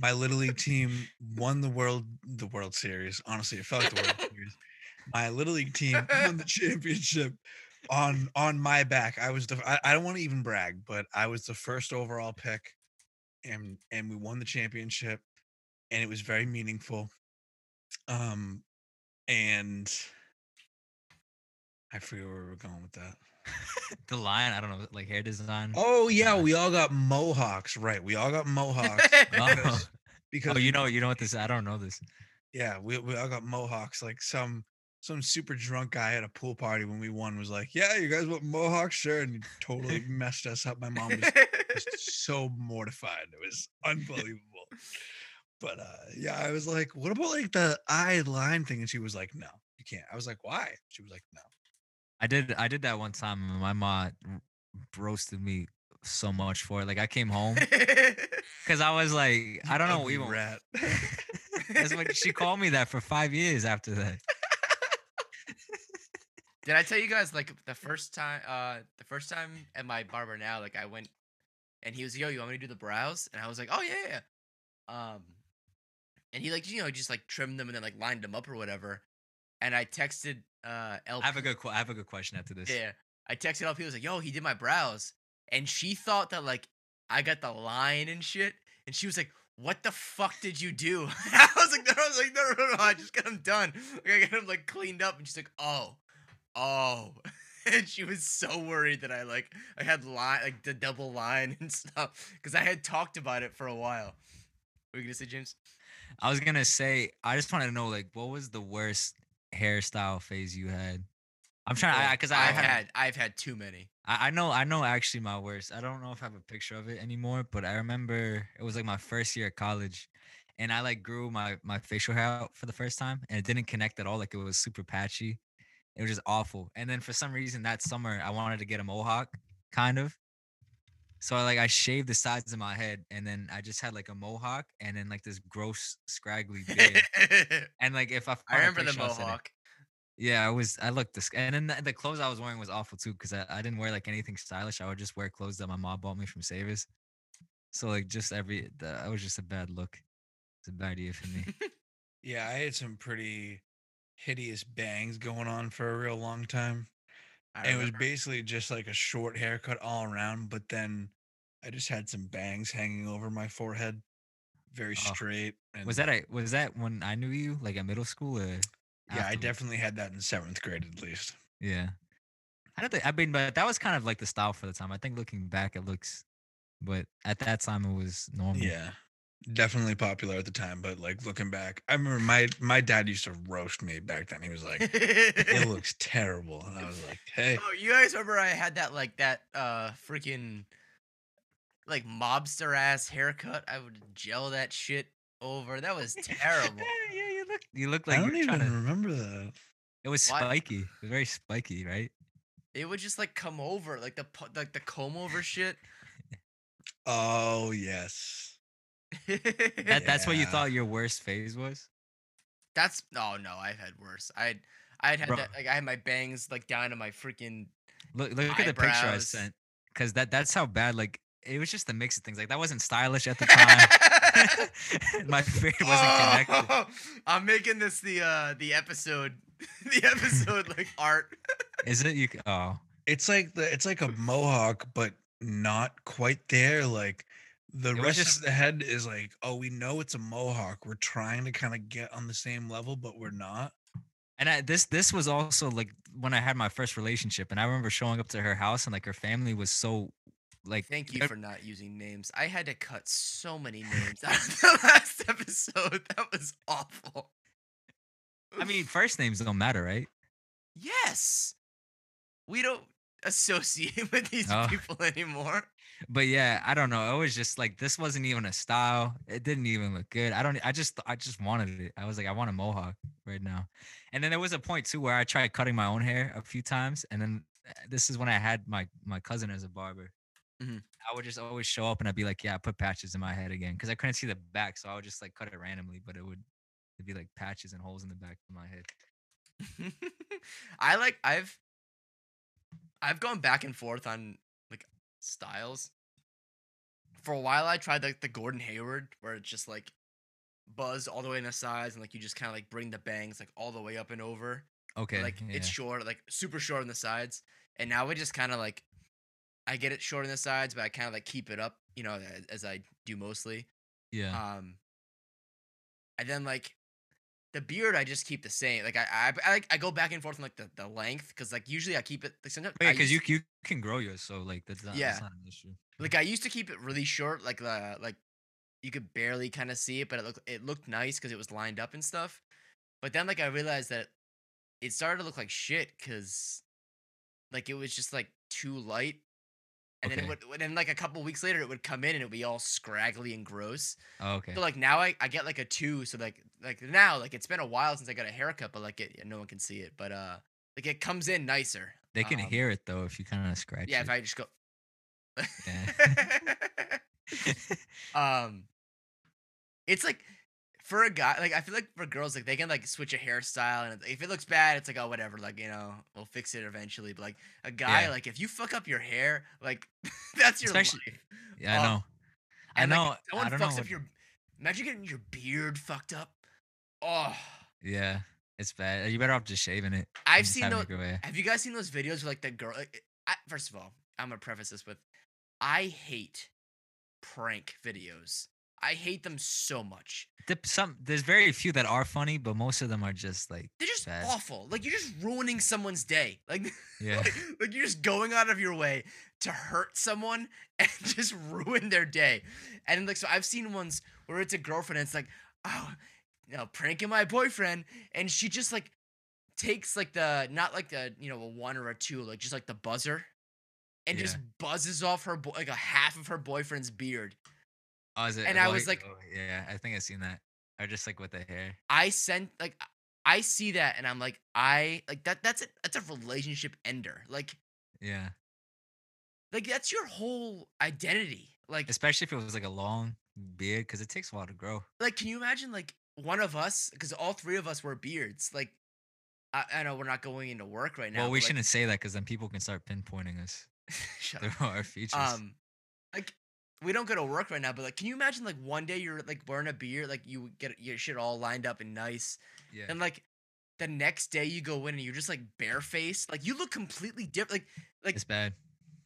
my little league team won the world the World Series. Honestly, it felt like the World <laughs> Series. My little league team won the championship on on my back. I was the I, I don't want to even brag, but I was the first overall pick, and and we won the championship, and it was very meaningful. Um, and I forget where we were going with that. <laughs> the line. I don't know, like hair design. Oh yeah, we all got mohawks, right? We all got mohawks <laughs> Oh, because, because oh, you know, you know what this? I don't know this. Yeah, we we all got mohawks. Like some some super drunk guy at a pool party when we won was like, "Yeah, you guys want mohawks, sure," and totally <laughs> messed us up. My mom was just so mortified. It was unbelievable. But uh yeah, I was like, "What about like the eye line thing?" And she was like, "No, you can't." I was like, "Why?" She was like, "No." I did. I did that one time. and My mom roasted me so much for it. Like I came home <laughs> because I was like, I don't know. Even rat. <laughs> that's what she called me that for five years after that. <laughs> Did I tell you guys like the first time uh the first time at my barber now, like I went and he was yo, you want me to do the brows? And I was like, Oh yeah, yeah. yeah." Um and he like, you know, just like trimmed them and then like lined them up or whatever. And I texted uh LP. I have a good. I have a good question after this. Yeah. I texted LP, I was like, yo, he did my brows. And she thought that like I got the line and shit. And she was like, what the fuck did you do? <laughs> I was like, no, I was like, no, no, no, no, I just got him done. Like, I got him like cleaned up. And she's like, oh, oh. <laughs> And she was so worried that I like I had line like the double line <laughs> and stuff. Cause I had talked about it for a while. What were you gonna say, James? I was gonna say. I just wanted to know, like, what was the worst hairstyle phase you had? I'm trying. Oh, I because I, I've had I've had too many. I, I know I know actually my worst. I don't know if I have a picture of it anymore, but I remember it was like my first year at college and I like grew my my facial hair out for the first time and it didn't connect at all. Like it was super patchy. It was just awful. And then for some reason that summer I wanted to get a mohawk, kind of. So I like I shaved the sides of my head and then I just had like a mohawk and then like this gross scraggly beard. <laughs> and like if I I remember the picture, I'll send it. mohawk. Yeah, I was. I looked this, and then the, the clothes I was wearing was awful too, because I, I didn't wear like anything stylish. I would just wear clothes that my mom bought me from Savers. So like just every, that was just a bad look. It's a bad idea for me. <laughs> Yeah, I had some pretty hideous bangs going on for a real long time. It was basically just like a short haircut all around, but then I just had some bangs hanging over my forehead, very Oh. straight. And was that a was that when I knew you, like at middle school? Or yeah, I definitely had that in seventh grade at least. Yeah. I don't think I mean, but that was kind of like the style for the time. I think looking back, it looks, but at that time it was normal. Yeah. Definitely popular at the time, but like looking back, I remember my my dad used to roast me back then. He was like, "It <laughs> looks terrible," and I was like, "Hey, Oh, you guys remember I had that like that uh freaking like mobster ass haircut? I would gel that shit over. That was <laughs> terrible. yeah, yeah, you look you look like I like don't even trying to. remember that." It was What? spiky. It was very spiky, right? it would just like come over like the like the comb over shit. <laughs> Oh yes. That that's what you <laughs> thought your worst phase was. That's oh no, I've had worse. I had I had had that like I had my bangs like down to my freaking Look look at the picture I sent, because that that's how bad. Like it was just a mix of things. Like that wasn't stylish at the time. <laughs> <laughs> My beard wasn't connected. Oh, I'm making this the uh the episode the episode like art. Is it? You? c- Oh, It's like the it's like a mohawk, but not quite there. Like the It rest just- of the head is like, oh, we know it's a mohawk. We're trying to kind of get on the same level, but we're not. and I, this this was also like when I had my first relationship, and I remember showing up to her house, and like her family was so like. Thank you for not using names. I had to cut so many <laughs> names <laughs> out of the last episode. That was awful. I mean, <sighs> first names don't matter, right? Yes. We don't associate <laughs> with these Oh. people anymore. But yeah, I don't know. It was just like this wasn't even a style. It didn't even look good. I don't. I just I just wanted it. I was like, I want a mohawk right now. And then there was a point too where I tried cutting my own hair a few times, and then uh, this is when I had my my cousin as a barber. Mhm. I would just always show up and I'd be like, yeah, I put patches in my head again because I couldn't see the back, so I would just like cut it randomly, but it would it'd be like patches and holes in the back of my head. <laughs> I like I've I've gone back and forth on styles. For a while I tried like the Gordon Hayward where it's just like buzz all the way in the sides and like you just kind of like bring the bangs like all the way up and over. Okay, like yeah. it's short, like super short on the sides. And now we just kind of like I get it short on the sides, but I kind of like keep it up, you know, as, as I do mostly. yeah. Um, and then like the beard, I just keep the same. Like I, I, I, like, I go back and forth on like the, the length because like usually I keep it. Like sometimes, oh, yeah, because you you can grow yours, so like that's not, Yeah. that's not an issue. like I used to keep it really short, like the like you could barely kind of see it, but it looked it looked nice because it was lined up and stuff. But then like I realized that it started to look like shit because like it was just like too light. And then it would, and then like a couple weeks later, it would come in and it would be all scraggly and gross. Oh, okay. So like now I, I get like a two, so like like now like it's been a while since I got a haircut, but like it no one can see it, but uh like it comes in nicer. They can Um, hear it though if you kind of scratch Yeah, it. if I just go. Yeah. <laughs> <laughs> um, it's like for a guy like I feel like for girls like they can like switch a hairstyle and if it looks bad it's like oh whatever like you know we'll fix it eventually but like a guy Yeah. like if you fuck up your hair like <laughs> that's your Especially- life. yeah, I uh, know. I And like, know. if someone I don't fucks know. up your imagine getting your beard fucked up. Oh. Yeah, it's bad. You better off just shaving it. I've seen those. Have you guys seen those videos where like the girl? Like, I, first of all, I'm gonna preface this with, I hate prank videos. I hate them so much. Dep- Some there's very few that are funny, but most of them are just like They're just bad. awful. Like you're just ruining someone's day. Like, <laughs> Yeah. like, like you're just going out of your way to hurt someone <laughs> and just ruin their day. And like so, I've seen ones where it's a girlfriend and it's like, oh, you know, pranking my boyfriend, and she just like takes like the not like the you know a one or a two, like just like the buzzer, and just buzzes off her bo- like a half of her boyfriend's beard. Oh, is it? and I was like- oh, yeah, I think I've seen that. Or just like with the hair. I sent like I see that and I'm like I like that that's a that's a relationship ender. Like Yeah, like that's your whole identity. Like especially if it was like a long beard, because it takes a while to grow. like can you imagine like one of us because all three of us wear beards. Like I, I know we're not going into work right now. well, we shouldn't say that because then people can start pinpointing us <laughs> shut through up. our features. Um like we don't go to work right now, but like can you imagine like one day you're like wearing a beard, like you get your shit all lined up and nice, yeah, and like the next day you go in and you're just like barefaced, like you look completely different. Like like it's bad.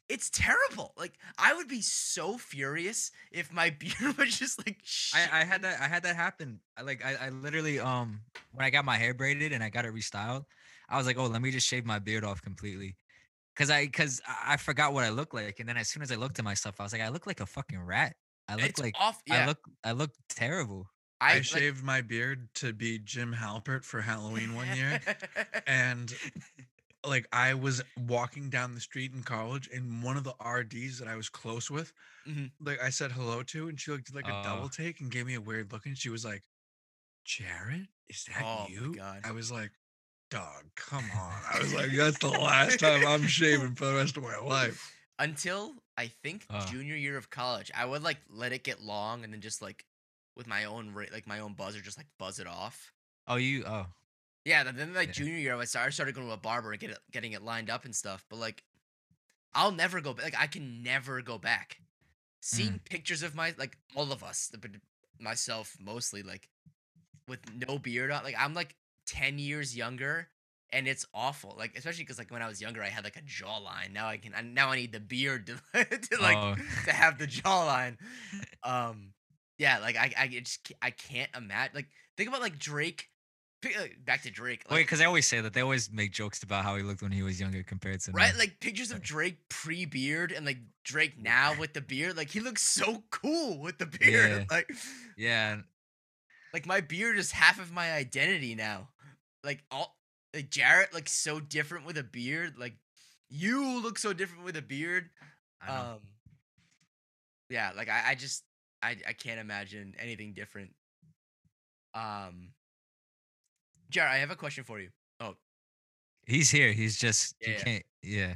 it's terrible. Like I would be so furious if my <laughs> beard was just like. I, I had that I had that happen. I like I, I literally um when I got my hair braided and I got it restyled, I was like, oh, let me just shave my beard off completely. Cause I cause I I forgot what I looked like. And then as soon as I looked at myself, I was like, I look like a fucking rat. I look It's like off. Yeah, I look I look terrible. I, I, like- shaved my beard to be Jim Halpert for Halloween one year, and <laughs> like I was walking down the street in college, and one of the RDs that I was close with, Mhm. like I said hello to, and she looked like a Oh. double take and gave me a weird look, and she was like, "Jared, is that Oh my you?" God. I was like, "Dog, come on!" I was like, "That's the last time I'm shaving for the rest of my life." until I think Oh. junior year of college, I would like let it get long and then just like with my own rate, like my own buzzer, just like buzz it off. Oh, you. Oh, Yeah, then, like Yeah. junior year, I started, I started going to a barber and get it, getting it lined up and stuff. But like, I'll never go back. Like, I can never go back. Seeing mm. pictures of my like all of us, but myself mostly, like with no beard on. Like I'm like ten years younger, and it's awful. Like especially because like when I was younger, I had like a jawline. Now I can. I, now I need the beard to, <laughs> to like Oh. to have the jawline. Um, yeah, like I I just I can't imagine. Like think about like Drake. uh, Back to Drake. wait, Like, because I always say that they always make jokes about how he looked when he was younger compared to right? now. Like pictures of Drake pre beard and like Drake now with the beard. Like he looks so cool with the <laughs> beard. Yeah. Like yeah, like my beard is half of my identity now. Like all like Jared looks so different with a beard. Like you look so different with a beard. Um Yeah, like I, I just I I can't imagine anything different. Um Jared, I have a question for you. Oh, he's here. He's just Yeah, you yeah. can't. Yeah,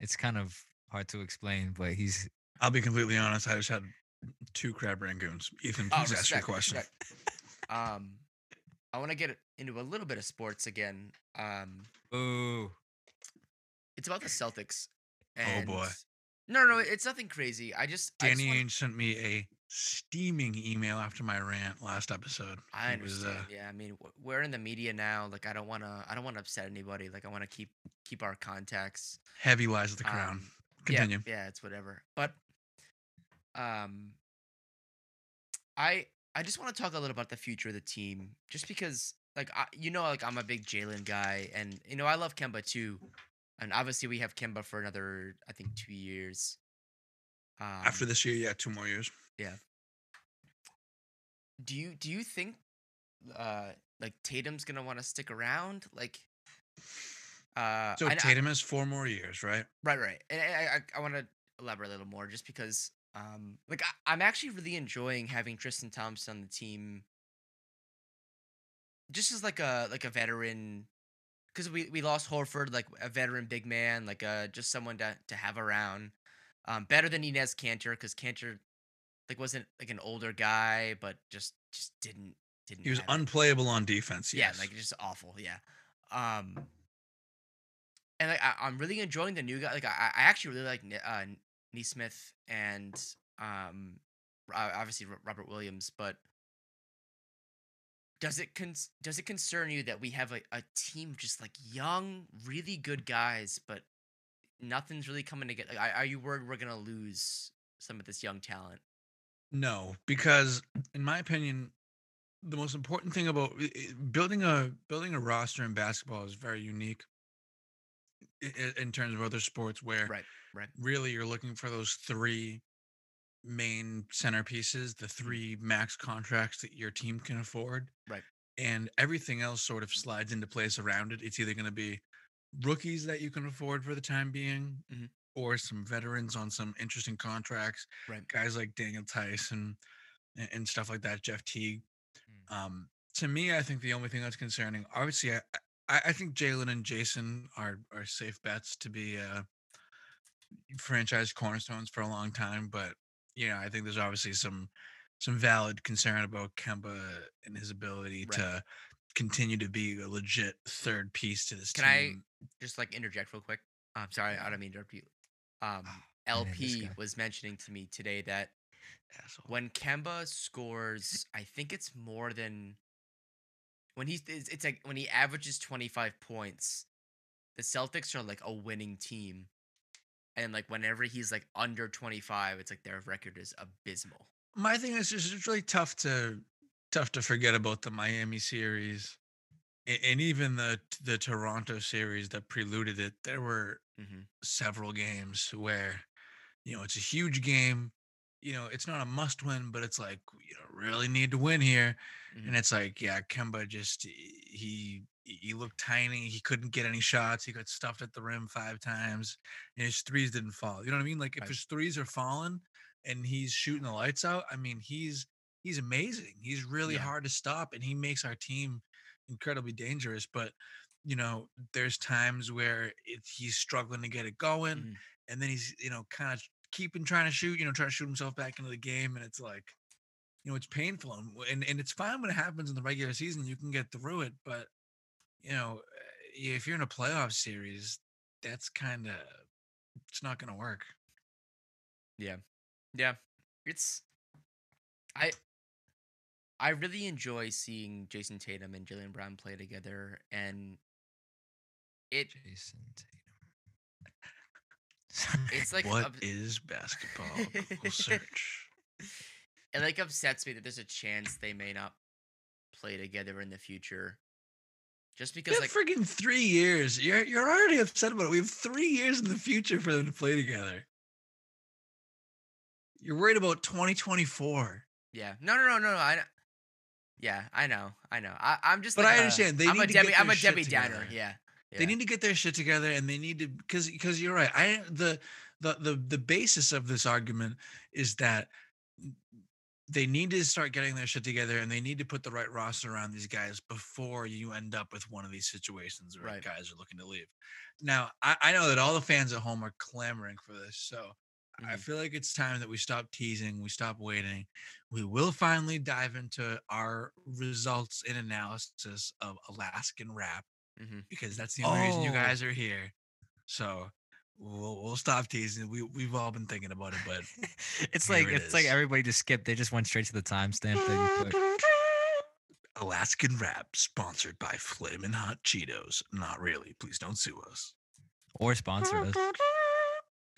it's kind of hard to explain, but he's. I'll be completely honest. I just had two crab rangoons. Ethan, oh please ask your question. Um I want to get into a little bit of sports again. Um Ooh. it's about the Celtics. Oh, boy. No, no, it's nothing crazy. I just I just Danny wanna- Ainge sent me a steaming email after my rant last episode. I It was, understand. uh, yeah, I mean, we're in the media now. Like, I don't want to. I don't want to upset anybody. Like, I want to keep keep our contacts. heavy lies of the crown. Um, Continue. Yeah, yeah, it's whatever. But, um, I I just want to talk a little about the future of the team, just because, like, I, you know, like I'm a big Jalen guy, and you know, I love Kemba too, and obviously we have Kemba for another, I think, two years. Um, After this year, yeah, two more years. Yeah. Do you do you think uh like Tatum's gonna want to stick around? Like, uh, So kn- I- Tatum has four more years, right? right, right. And I I, I want to elaborate a little more, just because um like I, I'm actually really enjoying having Tristan Thompson on the team, just as like a like a veteran. Because we, we lost Horford, like a veteran big man, like uh just someone to, to have around. Um, better than Enes Kanter, because Kanter like wasn't like an older guy, but just just didn't didn't. He was have it. unplayable on defense. Yeah, like just awful. Yeah. Um. And like, I, I'm really enjoying the new guy. Like I, I actually really like uh, Nesmith and um, obviously Robert Williams. But does it con- does it concern you that we have a, a team just like young, really good guys, but nothing's really coming together? Like, are, you worried we're gonna lose some of this young talent? No, because in my opinion, the most important thing about building a building a roster in basketball is very unique in terms of other sports where Right, right. really you're looking for those three main centerpieces, the three max contracts that your team can afford. Right. And everything else sort of slides into place around it. It's either going to be rookies that you can afford for the time being Mhm. or some veterans on some interesting contracts. Right. Guys like Daniel Theis and, and stuff like that, Jeff Teague. Mm. Um, to me, I think the only thing that's concerning, obviously, I, I, I think Jalen and Jayson are are safe bets to be uh, franchise cornerstones for a long time. But you know, I think there's obviously some some valid concern about Kemba and his ability Right. to continue to be a legit third piece to this team. Can I- just like interject real quick. I'm sorry, I don't mean to interrupt you. Um, man, LP guy. was mentioning to me today that Asshole. when Kemba scores, I think it's more than when he's it's, it's like when he averages 25 points, the Celtics are like a winning team. And like whenever he's like under 25, it's like their record is abysmal. My thing is just it's really tough to tough to forget about the Miami series and even the the Toronto series that preluded it. There were hmm several games where you know it's a huge game. You know, it's not a must win, but it's like you know really need to win here. Mhm. And it's like, yeah, Kemba just he he looked tiny. He couldn't get any shots. He got stuffed at the rim five times, and his threes didn't fall. You know what I mean? Like if Right. his threes are falling and he's shooting the lights out, I mean he's he's amazing. He's really Yeah. hard to stop, and he makes our team incredibly dangerous. But you know, there's times where it, he's struggling to get it going, Mhm. and then he's you know kind of keeping trying to shoot, you know, trying to shoot himself back into the game, and it's like, you know, it's painful, and and, and it's fine when it happens in the regular season. You can get through it, but you know, eh, if you're in a playoff series, that's kind of it's not going to work. Yeah. Yeah. It's I I really enjoy seeing Jayson Tatum and Jalen Brown play together and it Jayson Tatum. it's <laughs> like what ob- is basketball? Google <laughs> search. It like upsets me that there's a chance they may not play together in the future. Just because like freaking three years. You're you're already upset about it. We have three years in the future for them to play together. You're worried about 2024. yeah. No no no no no. I yeah, I know. I know. I, I'm just But like I understand, they I'm need a to Debbie get I'm their a shit Debbie Downer. together. Yeah. They need to get their shit together, and they need to because because you're right. I the the the the basis of this argument is that they need to start getting their shit together, and they need to put the right roster around these guys before you end up with one of these situations where Right. guys are looking to leave. Now, I, I know that all the fans at home are clamoring for this, so I Mhm. feel like it's time that we stop teasing, we stop waiting. We will finally dive into our results and analysis of Alaskan rap Mhm. because that's the only reason you Oh. guys are here. So we'll we'll stop teasing. We we've all been thinking about it, but <laughs> it's like it it's like everybody just skipped. They just went straight to the timestamp that you put. Alaskan rap sponsored by Flamin' Hot Cheetos. Not really. Please don't sue us. Or sponsor us.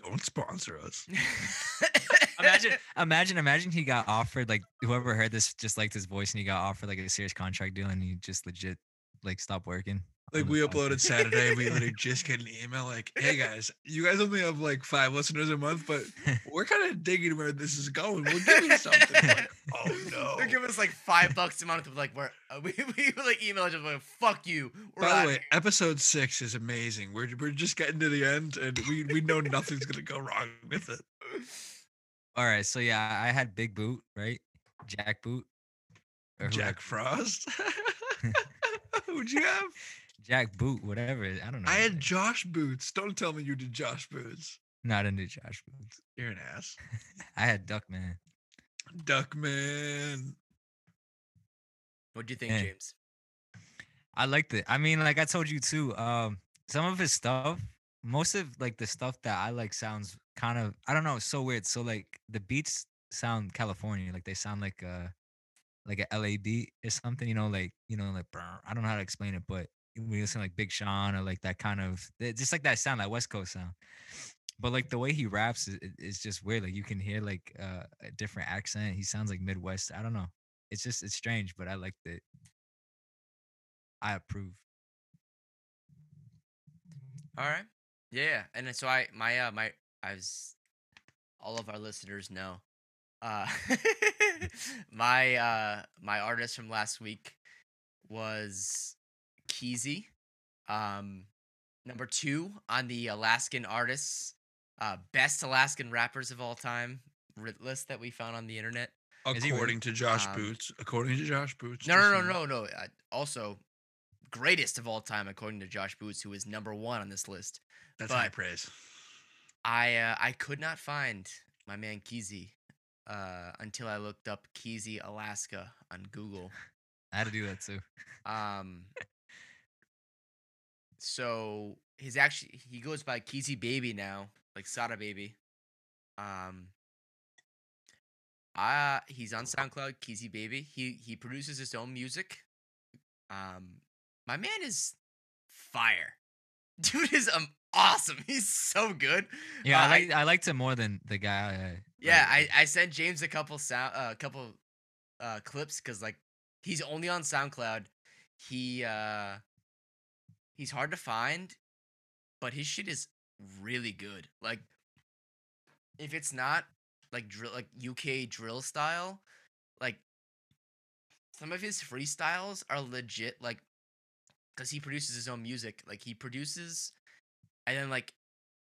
Don't sponsor us. <laughs> Imagine, imagine, imagine he got offered like whoever heard this just liked his voice and he got offered like a serious contract deal and he just legit like stopped working. Like we uploaded Saturday, we literally just get an email like, "Hey <laughs> guys, you guys only have like five listeners a month, but <laughs> we're kind of digging where this is going. We'll give you something." Like, oh no! They're giving us like five bucks a month. With like, we're uh, <laughs> we we like email each other like, "Fuck you." We're By the way, here." episode six is amazing. We're we're just getting to the end, and we we know nothing's gonna go wrong with it. All right, so yeah, I had Big Boot, right? Jack Boot. Jack Frost. Who'd you have? Jack Boot, whatever. I don't know. I had. Josh Boots. Don't tell me you did Josh Boots. No, I didn't do Josh Boots. You're an ass. <laughs> I had Duckman. Duckman. What do you think, Yeah. James? I liked it. I mean, like I told you too. Um, some of his stuff, most of like the stuff that I like sounds kind of I don't know, it's so weird. So like the beats sound California, like they sound like uh like a LA beat or something, you know, like you know, like I don't know how to explain it, but you listen like Big Sean or like that kind of eh, just like that sound, that West Coast sound. But like the way he raps is, is just weird. Like you can hear like uh, a different accent. He sounds like Midwest. I don't know. It's just it's strange, but I like it. I approve. All right. Yeah. And so I my uh my as all of our listeners know, uh <laughs> my uh my artist from last week was Keezy. Um number 2 on the Alaskan artists uh best Alaskan rappers of all time list that we found on the internet. Is he really? According to Josh Um, Boots. According to Josh Boots. No, no, no, no, no. Uh, also greatest of all time according to Josh Boots who is number 1 on this list. That's high praise. I uh, I could not find my man Keezy uh, until I looked up Keezy, Alaska on Google. <laughs> I had to do that too. Um, so he's actually he goes by Keezy Baby now, like Sada Baby. Um, uh he's on SoundCloud, Keezy Baby. He he produces his own music. Um, my man is fire. <laughs> Dude is um awesome. He's so good. Yeah, Uh, I like I liked him more than the guy. I, Yeah, I, I sent James a couple sound a couple uh clips because like he's only on SoundCloud. He uh he's hard to find, but his shit is really good. Like if it's not like drill like UK drill style, like some of his freestyles are legit like because he produces his own music. Like he produces and then like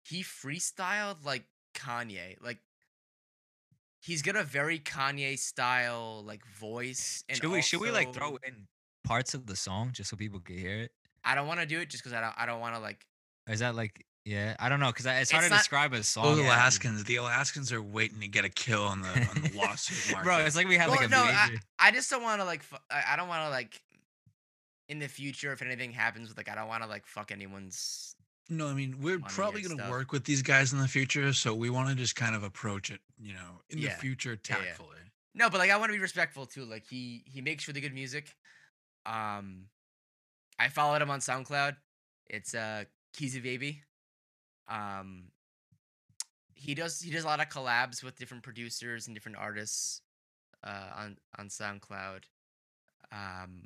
he freestyled like Kanye. Like he's got a very Kanye style like voice. And should we should we like throw in parts of the song just so people can hear it? I don't want to do it just because I don't. I don't want to like. Is that like Yeah, I don't know because it's hard It's to not- describe a song. Those. Alaskans, the Alaskans are waiting to get a kill on the on the lawsuit <laughs> market. Bro, it's like we have well, like a no, I, major- I just don't want to like. Fu- I I don't want to like. In the future, if anything happens with like, I don't want to like fuck anyone's. No, I mean we're probably going to stuff. work with these guys in the future, so we want to just kind of approach it, you know, in Yeah, the future yeah, yeah. tactfully. No, but like I want to be respectful too. Like he he makes really good music. Um, I followed him on SoundCloud. It's uh Keezy Baby. Um, he does he does a lot of collabs with different producers and different artists. Uh, on on SoundCloud. Um,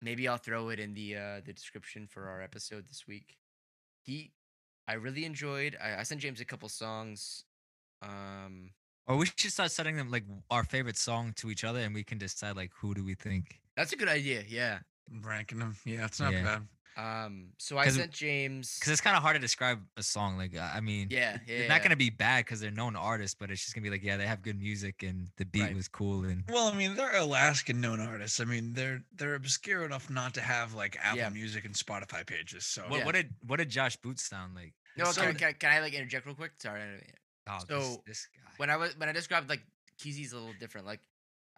maybe I'll throw it in the uh the description for our episode this week. He, I really enjoyed. I, I sent James a couple songs. Um, Or we should start setting them like our favorite song to each other, and we can decide like who do we think. that's a good idea. Yeah. Ranking them, yeah, it's not Yeah. bad. Um, so I 'Cause- sent James. Because it's kind of hard to describe a song. Like I I mean, yeah, yeah, it's not gonna be bad because they're known artists, but it's just gonna be like, yeah, they have good music and the beat Right. was cool and Well, I mean, they're Alaskan known artists. I mean, they're they're obscure enough not to have like Apple Yeah. Music and Spotify pages. So what, Yeah. what did what did Josh Boots sound like? No, So can, I- can, can I like interject real quick? Sorry. I don't- Oh, So, this, this guy. When I was when I described like Keezy's a little different. Like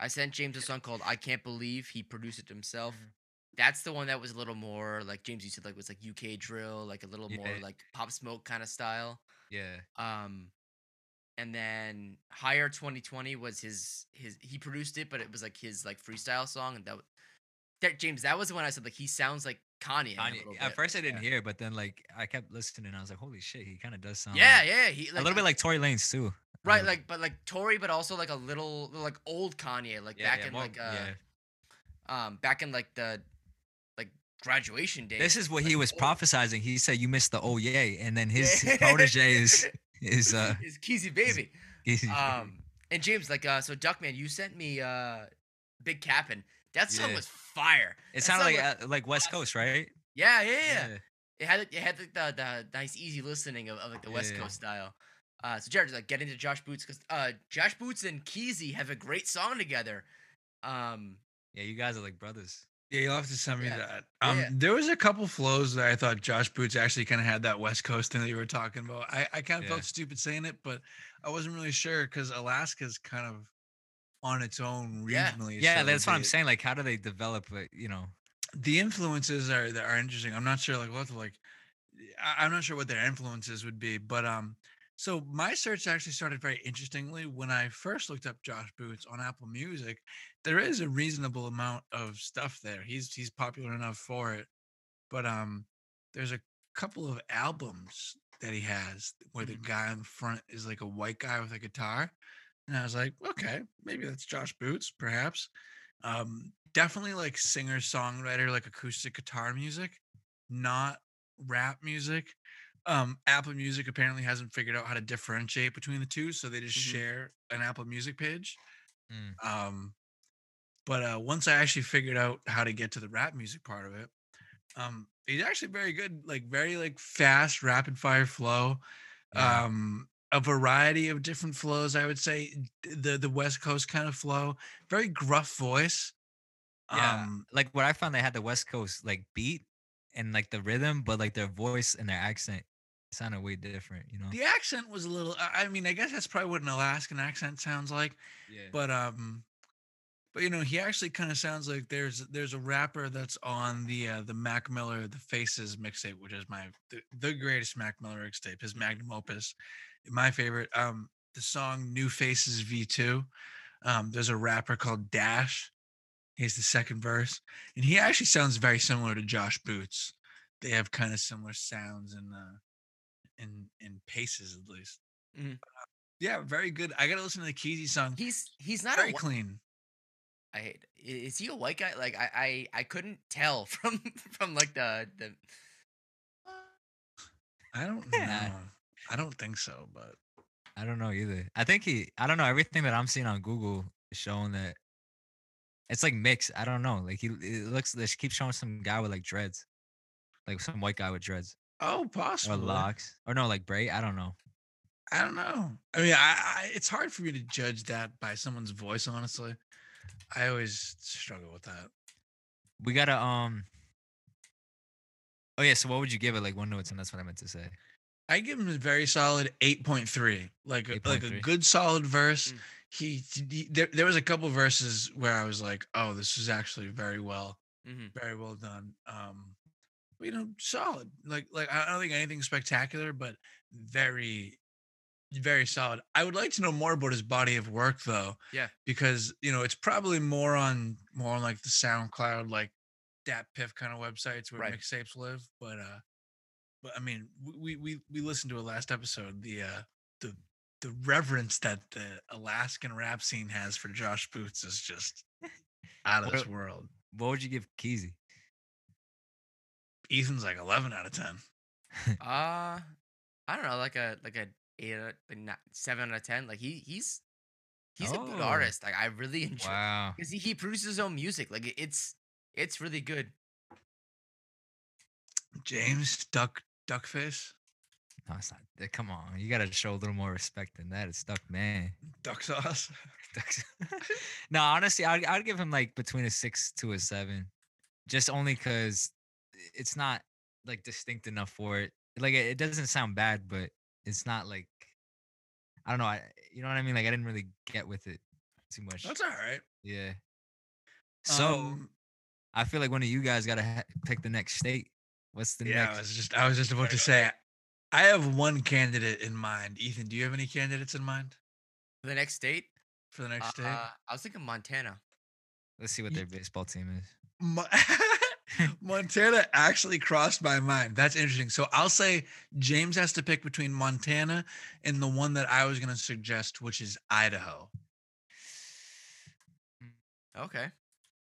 I sent James a song called "I Can't Believe" he produced it himself. That's the one that was a little more like James you said like was like UK drill, like a little more like pop smoke kind of style. yeah, Um, and then Higher 2020 was his his he produced it, but it was like his like freestyle song, and that, that James that was the one I said like he sounds like Kanye. Kanye. At first I didn't yeah. hear, but then like I kept listening, and I was like, holy shit, he kind of does sound. Yeah, like- yeah, he a little bit like Tory Lanez too. right, like but like Tory, but also like a little like old Kanye, like Yeah, back yeah, in more- like uh yeah. um back in like the like graduation day. This is what like, he was old- prophesizing. He said you missed the oh yay, and then his Yeah. <laughs> protege is is uh is Keezy baby. he's, Um and James like uh so Duckman, you sent me uh Big Cappin. That song Yeah. was fire. it that sounded like was uh, like West Coast, right? Yeah, yeah, yeah. It had it had like, the the nice easy listening of, of like the West Yeah. Coast style. Uh, so Jared, like get into Josh Boots because uh, Josh Boots and Keezy have a great song together. Um, Yeah, you guys are like brothers. Yeah, you'll have to send me Yeah. that. Um, yeah. there was a couple flows that I thought Josh Boots actually kind of had that West Coast thing that you were talking about. I, I kind of Yeah. felt stupid saying it, but I wasn't really sure because Alaska's kind of on its own regionally. Yeah, so that's what I'm saying. Like, how do they develop? You know, The influences are that are interesting. I'm not sure like what to like. I, I'm not sure what their influences would be, but um. So my search actually started very interestingly when I first looked up Josh Boots on Apple Music. There is a reasonable amount of stuff there. He's he's popular enough for it, but um, there's a couple of albums that he has where the Mhm. guy in front is like a white guy with a guitar, and I was like, okay, maybe that's Josh Boots, perhaps. Um, definitely like singer songwriter, like acoustic guitar music, not rap music. Um, Apple Music apparently hasn't figured out how to differentiate between the two, so they just Mhm. share an Apple Music page. Mm. Um, but uh, once I actually figured out how to get to the rap music part of it, um, he's actually very good, like very like fast, rapid fire flow. Yeah. Um, a variety of different flows, I would say. The the West Coast kind of flow, very gruff voice. yeah. Um, like what I found, they had the West Coast like beat and like the rhythm, but like their voice and their accent sounded way different. You know? the accent was a little. I I mean, I guess that's probably what an Alaskan accent sounds like. yeah. but um but you know he actually kind of sounds like there's there's a rapper that's on the uh the mac miller the faces mixtape which is my the, the greatest mac miller mixtape his magnum opus my favorite um the song new faces v2 um there's a rapper called dash he's the second verse and he actually sounds very similar to josh boots they have kind of similar sounds and uh and and paces at least Mhm. Uh, yeah very good i gotta listen to the keezy song he's he's not very a. clean. I hate. i- Is he a white guy? Like I I, I couldn't tell <laughs> from from like the the. I don't <laughs> Yeah. know. I don't think so, but I don't know either. I think he. I don't know. Everything that I'm seeing on Google is showing that it's like mixed. I don't know. Like he, it looks. They keep showing some guy with like dreads, like some white guy with dreads oh, or possible. locks, or no, like braid. I don't know. I don't know. I mean, I, I it's hard for me to judge that by someone's voice. Honestly, I always struggle with that. We gotta um. Oh yeah. So what would you give it? Like one notes, and that's what I meant to say. I give him a very solid 8.3. Like a, like a good solid verse. Mm. He, he there, there was a couple verses where I was like, "Oh, this is actually very well hmm very well done." Um you know, solid. Like like I don't think anything spectacular, but very very solid. I would like to know more about his body of work though. Yeah. Because, you know, it's probably more on more on like the SoundCloud like DatPiff kind of websites where Right. mixtapes live, but uh but I mean, we we we listened to a last episode. The uh the the reverence that the Alaskan rap scene has for Josh Boots is just out of this world. What would you give Keezy? Ethan's like eleven out of ten. <laughs> Uh, I don't know, like a like a eight, out- like not, seven out of ten. Like he he's he's a good Oh. artist. Like I really <laughs> enjoy Wow. because he, he produces his own music. Like it's it's really good. James Duck Duckface. No, it's not. eh, Come on, you gotta show a little more respect than that. It's Duck Man. Duck sauce. <laughs> <laughs> Ducks- no, honestly, I'd, I'd give him like between a six to a seven, just only because it's not like distinct enough for it. Like it, it doesn't sound bad, but it's not like I don't know. I you know what I mean? Like I didn't really get with it too much. That's all right. yeah. So Um, I feel like one of you guys gotta ha- pick the next state. What's the yeah, I next? was just I was just about to say I have one candidate in mind. Ethan, do you have any candidates in mind For the next state, for the next uh, state? I was thinking Montana. Let's see what Ye- their baseball team is. Mo- <laughs> Montana actually crossed my mind. That's interesting. So I'll say James has to pick between Montana and the one that I was going to suggest, which is Idaho. Okay.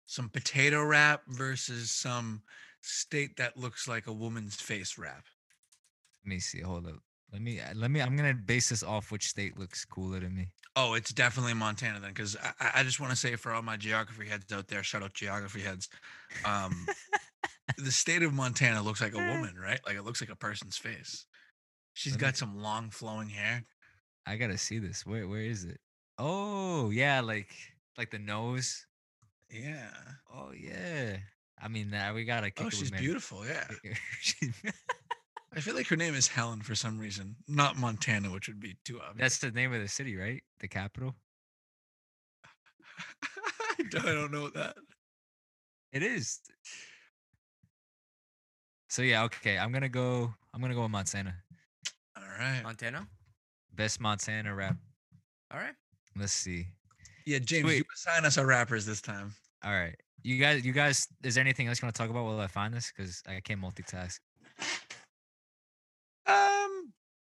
Some potato wrap versus some state that looks like a woman's face wrap. Let me see. Hold up. Let me. uh, Let me. I'm gonna base this off which state looks cooler to me. Oh, it's definitely Montana then, because I, I- just want to say for all my geography heads out there, shout out geography heads. Um, <laughs> the state of Montana looks like a woman, right? Like it looks like a person's face. She's got some long flowing hair. I gotta see this. Where Where is it? Oh yeah, like like the nose. Yeah. Oh yeah. I mean, we gotta. Kick Oh, she's beautiful. Yeah. <laughs> She's- I feel like her name is Helen for some reason, not Montana, which would be too obvious. That's the name of the city, right? The capital. <laughs> I don't, I don't know that. It is. So yeah, okay. I'm gonna go. I'm gonna go with Montana. All right. Montana. Best Montana rap. All right. Let's see. Yeah, James, Wait. you assign us our rappers this time. All right, you guys. You guys. Is there anything else you want to talk about while I find this? Because I can't multitask.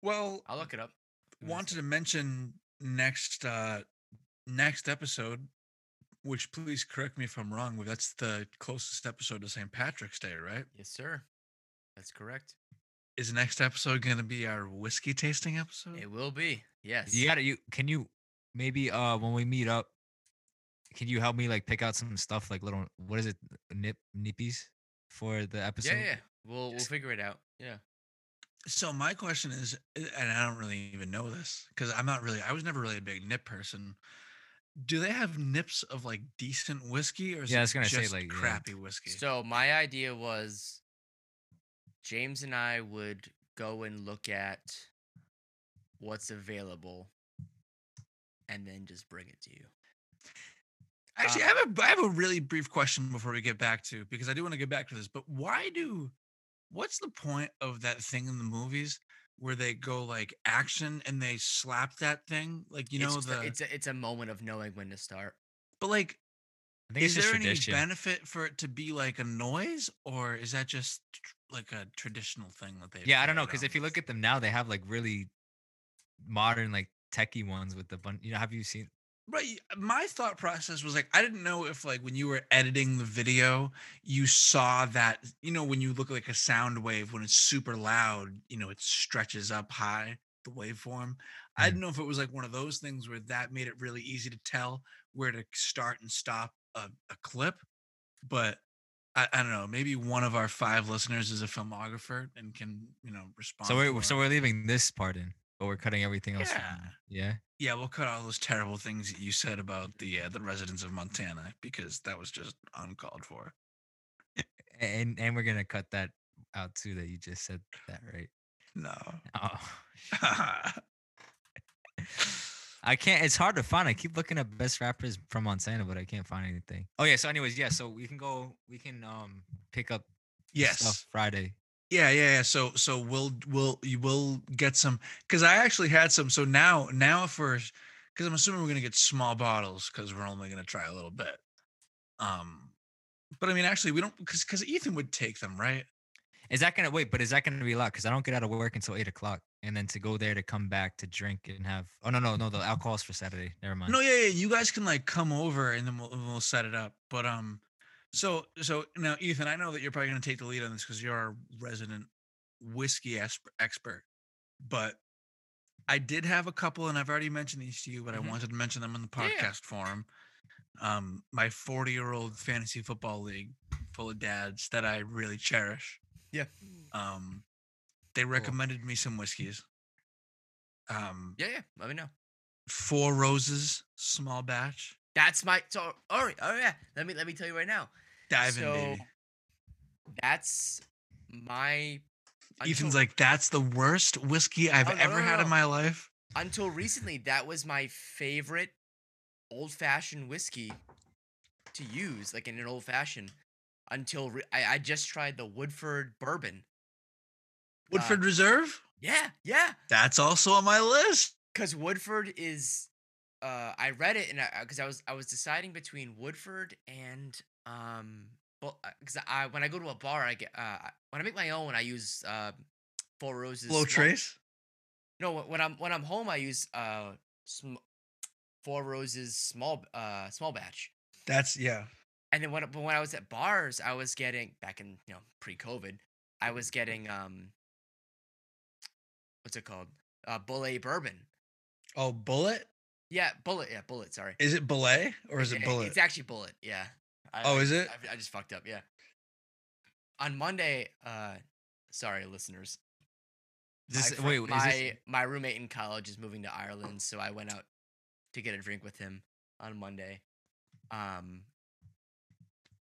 Well, I'll look it up. Give me a wanted to mention next uh next episode, which please correct me if I'm wrong, but that's the closest episode to St. Patrick's Day, right? Yes, sir. That's correct. Is next episode going to be our whiskey tasting episode? It will be. Yes. You gotta. You can you maybe uh when we meet up, can you help me like pick out some stuff like little what is it nip nippies for the episode? Yeah, yeah. We'll we'll figure it out. Yeah. So my question is, uh, and I don't really even know this because I'm not really, I was never really a big nip person. Do they have nips of like decent whiskey, or is Yeah, I it was gonna say, just like, yeah. crappy whiskey? So my idea was James and I would go and look at what's available and then just bring it to you. Actually, uh, I have a I have a really brief question before we get back to because I do want to get back to this. But why do what's the point of that thing in the movies where they go like action and they slap that thing like you know just the it's a, it's a moment of knowing when to start. but like is it's there any benefit for it to be like a noise or is that just tr- like a traditional thing that they Yeah, I don't know because if you look at them now, they have like really modern like techie ones with the bun. You know, have you seen? Right. My thought process was like, I didn't know if like when you were editing the video, you saw that, you know, when you look like a sound wave, when it's super loud, you know, it stretches up high, the waveform. I Mm. didn't know if it was like one of those things where that made it really easy to tell where to start and stop a, a clip. But I, I don't know. Maybe one of our five listeners is a filmographer and can, you know, respond. So we're so we're leaving this part in, but we're cutting everything else. from- Yeah. Yeah. Yeah, we'll cut all those terrible things that you said about the uh, the residents of Montana because that was just uncalled for. And and we're gonna cut that out too. That you just said that right. No. <laughs> Oh. <laughs> I can't. It's hard to find. I keep looking at best rappers from Montana, but I can't find anything. Oh yeah. So, anyways, yeah. So we can go. We can um pick up yes. Friday. Yeah, yeah, yeah. So so we'll we'll you will get some because I actually had some. So now now for because I'm assuming we're gonna get small bottles because we're only gonna try a little bit. Um, but I mean, actually, we don't because because Ethan would take them, right? Is that gonna wait? But is that gonna be a lot? Because I don't get out of work until eight o'clock, and then to go there to come back to drink and have. Oh no no no! The alcohol's for Saturday. Never mind. No, yeah, yeah. You guys can like come over and then we'll we'll set it up. But um, so so now Ethan, I know that you're probably gonna take the lead on this because you're our resident whiskey expert. But I did have a couple, and I've already mentioned these to you, but Mhm. I wanted to mention them in the Yeah, yeah. podcast forum. Um, my 40 year old fantasy football league full of dads that I really cherish. Yeah. Um, they recommended me some whiskeys. Um, Yeah, yeah. Let me know. Four Roses, small batch. That's my so. All right. Oh yeah. Let me let me tell you right now. Dive so in, baby. that's my. Ethan's until- like, that's the worst whiskey I've Oh, no, ever no, had no. in my life. until recently that was my favorite old fashioned whiskey to use like in an old fashioned until re- I, I just tried the woodford bourbon Woodford Reserve? yeah yeah That's also on my list. because woodford is uh i read it and because I, was i was deciding between woodford and um well because i when i go to a bar i get uh when i make my own i use uh four roses Low Trace. No, when I'm when I'm home, I use uh sm- Four Roses small uh small batch. That's yeah. And then when but when I was at bars, I was getting back in you know pre-COVID, I was getting um what's it called? Uh, Bulleit bourbon. Oh, Bulleit? Yeah, Bulleit. Yeah, Bulleit. Sorry. Is it Belay or is it Yeah, <laughs> Bulleit? It's actually Bulleit. Yeah. I, Oh, is it? I, I just fucked up. Yeah. On Monday, uh, sorry, listeners. This, my, fr- wait, my this, my roommate in college is moving to Ireland, so I went out to get a drink with him on Monday. Um,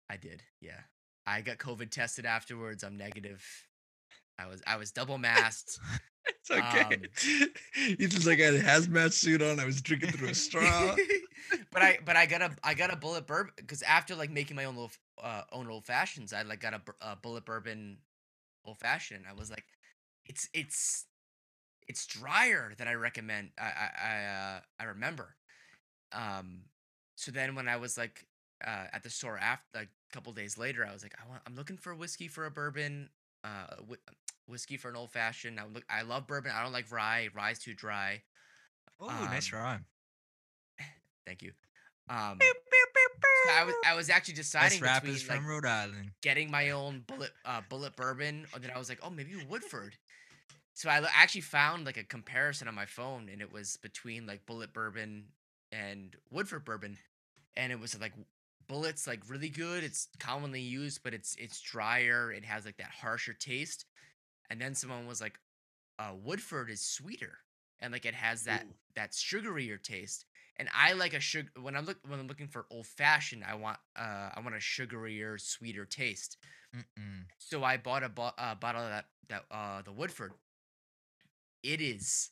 I did, yeah. I got COVID tested afterwards. I'm negative. I was I was double <laughs> masked. It's okay. Um, Ethan's like I had a hazmat suit on. I was drinking through a straw. <laughs> but I but I got a I got a Bulleit bourbon because after like making my own little uh, own old fashions, I like got a, a Bulleit bourbon old fashioned. I was like, it's it's it's drier than I recommend. I I I, uh, I remember. Um, so then when I was like uh, at the store after like a couple days later, I was like, I want I'm looking for whiskey for a bourbon. Uh, whiskey for an old fashioned. I look I love bourbon. I don't like rye. Rye's too dry. oh, nice um, rhyme. <laughs> Thank you. Um, so I was I was actually deciding between from like, Rhode Island. getting my <laughs> own Bulleit uh, Bulleit bourbon, and then I was like, oh, maybe Woodford. So I actually found like a comparison on my phone, and it was between like Bulleit bourbon and Woodford bourbon, and it was like Bulleit's like really good. It's commonly used, but it's it's drier. It has like that harsher taste. And then someone was like, uh, Woodford is sweeter, and like it has that Ooh. that sugarier taste. And I like a sugar when I'm look when I'm looking for old fashioned. I want uh I want a sugarier, sweeter taste. Mm-mm. So I bought a bo- uh, bottle of that that uh the Woodford. It is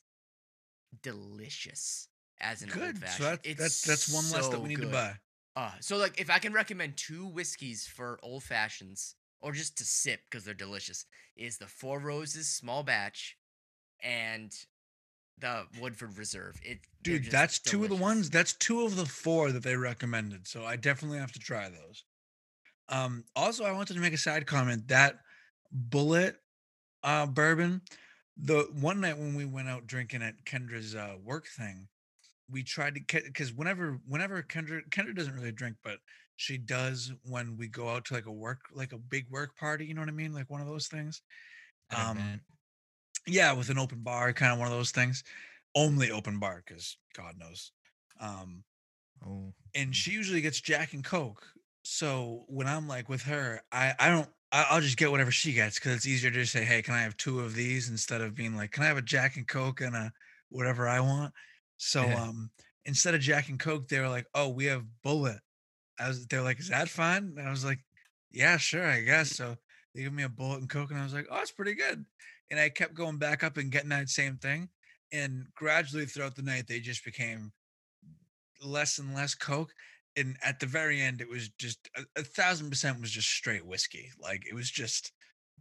delicious as an old fashioned. So that's it's that's that's one less that we need to buy. Uh, so like if I can recommend two whiskeys for old fashions or just to sip because they're delicious, is the Four Roses small batch and the Woodford Reserve. It Dude, that's two of the ones. That's two of the four that they recommended. So I definitely have to try those. Um, also, I wanted to make a side comment that Bulleit uh bourbon. The one night when we went out drinking at Kendra's uh, work thing, we tried to because whenever whenever Kendra Kendra doesn't really drink, but she does when we go out to like a work like a big work party. You know what I mean? Like one of those things. Um, event. yeah with an open bar kind of one of those things only open bar because god knows um Oh. and she usually gets jack and coke so when i'm like with her i i don't i'll just get whatever she gets because it's easier to just say hey can i have two of these instead of being like can i have a jack and coke and a whatever i want so Yeah. um instead of jack and coke they were like oh we have Bulleit i was they're like is that fine and i was like yeah sure i guess so They give me a Bulleit and coke, and I was like, oh, it's pretty good. And I kept going back up and getting that same thing. And gradually throughout the night, they just became less and less coke. And at the very end, it was just a, a thousand percent was just straight whiskey. Like it was just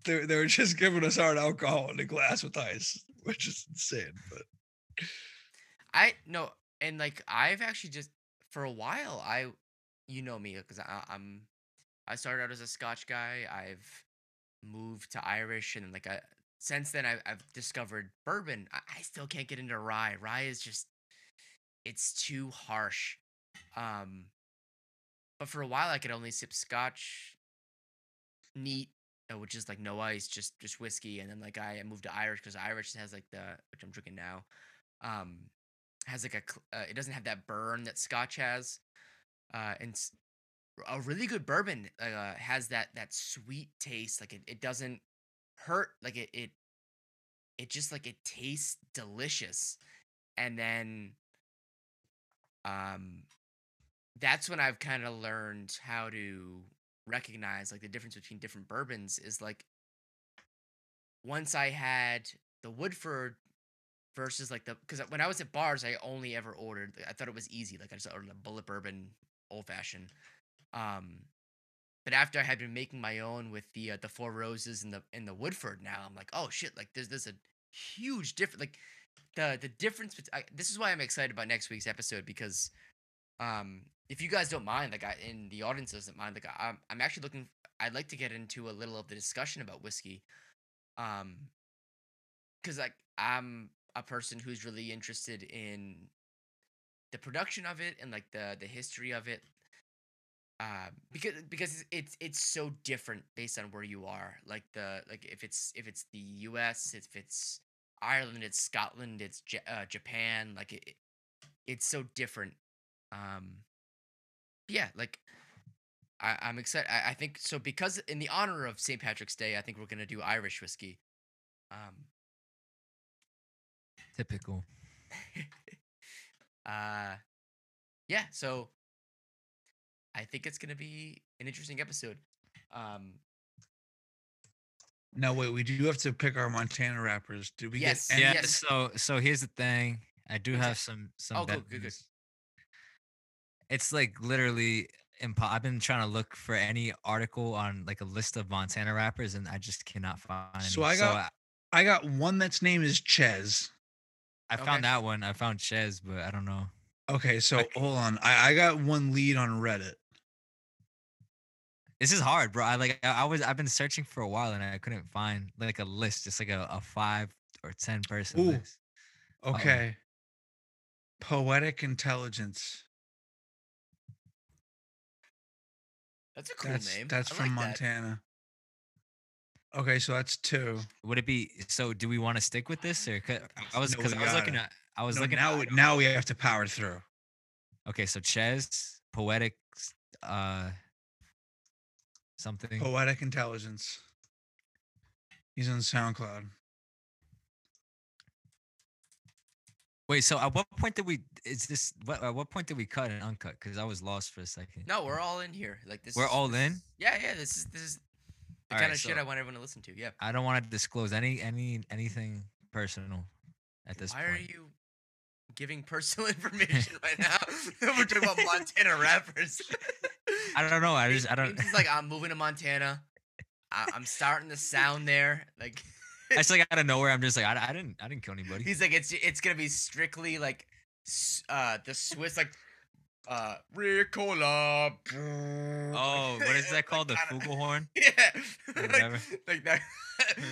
they they were just giving us hard alcohol in a glass with ice, which is insane. But I no, and like I've actually just for a while I, you know me because I'm, I started out as a Scotch guy. I've moved to Irish, and like I since then I've, I've discovered bourbon. I, I still can't get into rye. Rye is just it's too harsh. Um, but for a while I could only sip Scotch, neat, uh, which is like no ice, just just whiskey, and then like I moved to Irish because Irish has like the which I'm drinking now. Um, has like a uh, it doesn't have that burn that Scotch has, uh, and a really good bourbon uh, has that that sweet taste. Like it, it doesn't hurt. Like it it it just like it tastes delicious, and then um, that's when I've kind of learned how to recognize like the difference between different bourbons is like once I had the Woodford versus like the because when I was at bars, I only ever ordered. I thought it was easy. Like I just ordered a Bulleit bourbon old fashioned. Um, but after I had been making my own with the uh, the Four Roses and the and the Woodford, now I'm like, oh shit! Like there's there's a huge difference. Like the the difference. I, this is why I'm excited about next week's episode because, um, if you guys don't mind, like I in the audience doesn't mind, like I, I'm I'm actually looking. I'd like to get into a little of the discussion about whiskey, um, because like I'm a person who's really interested in the production of it and like the the history of it uh, because because it's, it's so different based on where you are. Like the like if it's if it's the us if it's ireland it's scotland it's J- uh, japan like it, it- it's so different. Um yeah like I, i'm excited I, I think so because in the honor of st patrick's day i think we're gonna do irish whiskey. Um Typical. <laughs> uh yeah so i think it's gonna be an interesting episode um no, wait, we do have to pick our Montana rappers. Do we Yes, get any? Yeah. yes. So so here's the thing. I do have some some. Oh, better good, good, good. It's like literally impo- I've been trying to look for any article on like a list of Montana rappers, and I just cannot find. Any. So I got- I, I got one that's name is Ches. I Okay. found that one. I found Ches, but I don't know. Okay, so I- hold on. I, I got one lead on Reddit. This is hard, bro. I like I I was I've been searching for a while and I couldn't find like a list, just like a, a five or ten person Ooh. list. Okay. Poetic intelligence. that's a cool That's name that's I from like that. Montana. Okay, so that's two. Would it be so? Do we want to stick with this or I was because we I was looking gotta. at I was No, looking now at now we have to power through. okay. So Ches, poetic, uh, something. Poetic intelligence. He's on SoundCloud. Wait, so at what point did we? Is this what? At what point did we cut and uncut? Because I was lost for a second. no we're all in here like this We're is- all in? yeah yeah this is this is the All kind right, of shit so- i want everyone to listen to yeah I don't want to disclose any any anything personal at this why point. Why are you giving personal <laughs> information right now <laughs> we're talking about montana rappers <laughs> I don't know. I just I don't. It's like i'm moving to montana I, i'm starting to sound there like I just like out of nowhere. I'm just like I, I didn't I didn't kill anybody. He's like, it's it's gonna be strictly like, uh, the Swiss like, uh, Ricola. Oh, what is <laughs> that called? The Flugelhorn? <laughs> Yeah, <laughs> like, like that.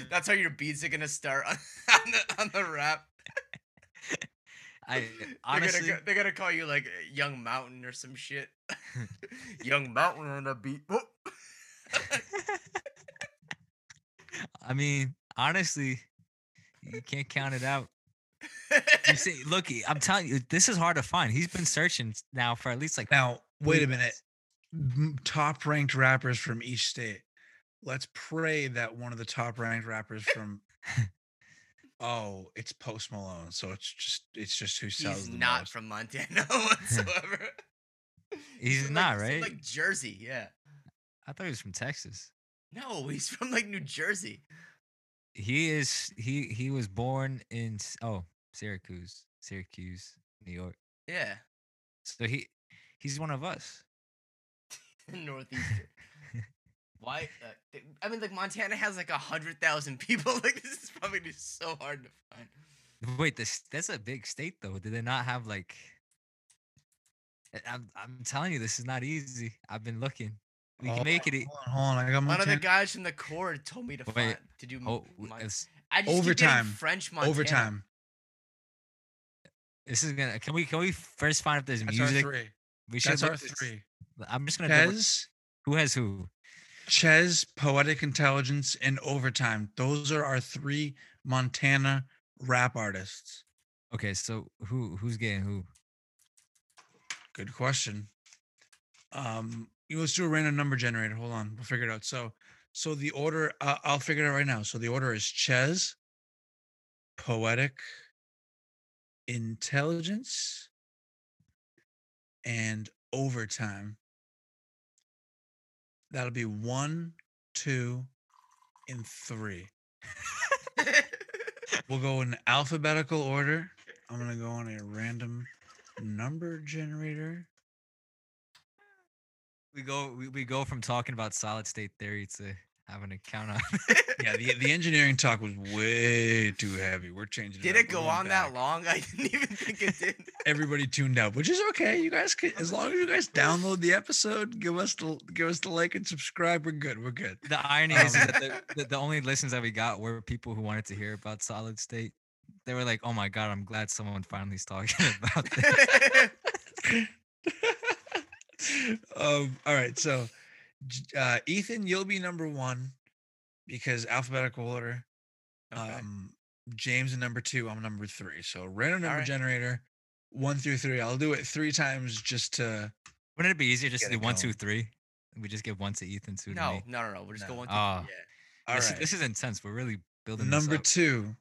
That's how your beats are gonna start on, on the on the rap. I they're honestly, gonna go- they're gonna call you like Young Mountain or some shit. Young Mountain on a beat. I mean, honestly, you can't count it out. You <laughs> see, look, I'm telling you, this is hard to find. He's been searching now for at least like Now, wait a minute. Top ranked rappers from each state. Let's pray that one of the top ranked rappers from <laughs> Oh, it's Post Malone. So it's just it's just who sells He's not most. from Montana <laughs> whatsoever. He's from, not, like, right? Like Jersey, yeah. I thought he was from Texas. No, he's from like New Jersey. He is he he was born in oh Syracuse, Syracuse, New York. Yeah, So he he's one of us. <laughs> Northeastern. Why? Uh, I mean, like Montana has like a hundred thousand people. <laughs> Like this is probably just so hard to find. Wait, this that's a big state though. Did they not have like? I'm I'm telling you, this is not easy. I've been looking. We Oh, can make it. Hold on, hold on. I got One of the guys from the Court told me to Wait, find to do. Oh, Mon- I just Overtime. French Montana. Overtime. This is gonna. Can we can we first find if there's That's music? our three. We should. That's our this- three. I'm just gonna. Ches, Who has who? Ches, Poetic Intelligence, and Overtime. Those are our three Montana rap artists. Okay, so who who's getting who? Good question. Um, let's do a random number generator. Hold on, we'll figure it out. So, so the order, uh, I'll figure it out right now. So the order is Ches, Poetic, Intelligence, and Overtime. That'll be one, two, and three. <laughs> We'll go in alphabetical order. I'm gonna go on a random number generator. We go we, we go from talking about solid state theory to having an account on. <laughs> Yeah, the the engineering talk was way too heavy. We're changing. Did up. it go on that long? <laughs> I didn't even think it did. <laughs> Everybody tuned out, which is okay. You guys can, as long as you guys download the episode, give us the give us the like and subscribe. We're good. We're good. the irony is that the, the, the only listens that we got were people who wanted to hear about solid state. They were like, "Oh my god, I'm glad someone finally is talking about this." um. All right. So, uh, Ethan, you'll be number one because alphabetical order. Okay. Um, James and number two. I'm number three. So random number Alright. generator, one through three. I'll do it three times just to. Wouldn't it be easier just to do one, two, three? We just give one to Ethan, two to no, me. no, no, no. We're just go No. one. Two, Ah. yeah. All this, right. is, this is intense. We're really building this Number two,